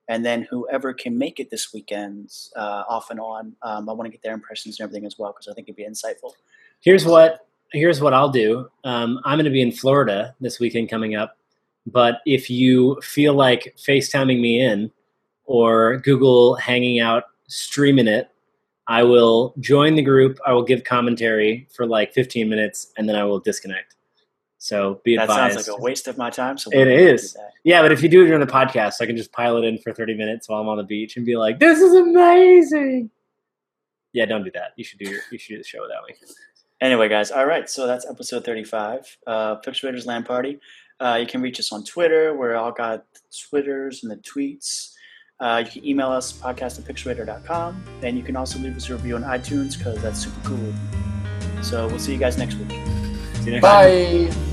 And then whoever can make it this weekend, uh, off and on, um, I want to get their impressions and everything as well because I think it'd be insightful. Here's what here's what I'll do. Um, I'm going to be in Florida this weekend coming up, but if you feel like FaceTiming me in or Google hanging out streaming it, I will join the group. I will give commentary for like 15 minutes, and then I will disconnect. So be advised. That sounds like a waste of my time. So It we're not gonna is. that. Yeah, but if you do it during the podcast, I can just pile it in for 30 minutes while I'm on the beach and be like, "This is amazing." Yeah, don't do that. You should do your you should do the show without me. Anyway, guys, all right. So that's episode 35, uh, Pixelators Land Party. Uh, you can reach us on Twitter. We're all got Twitters and the tweets. Uh, you can email us, podcast at pixelator.com. And you can also leave us a review on iTunes because that's super cool. So we'll see you guys next week. Next time. Bye.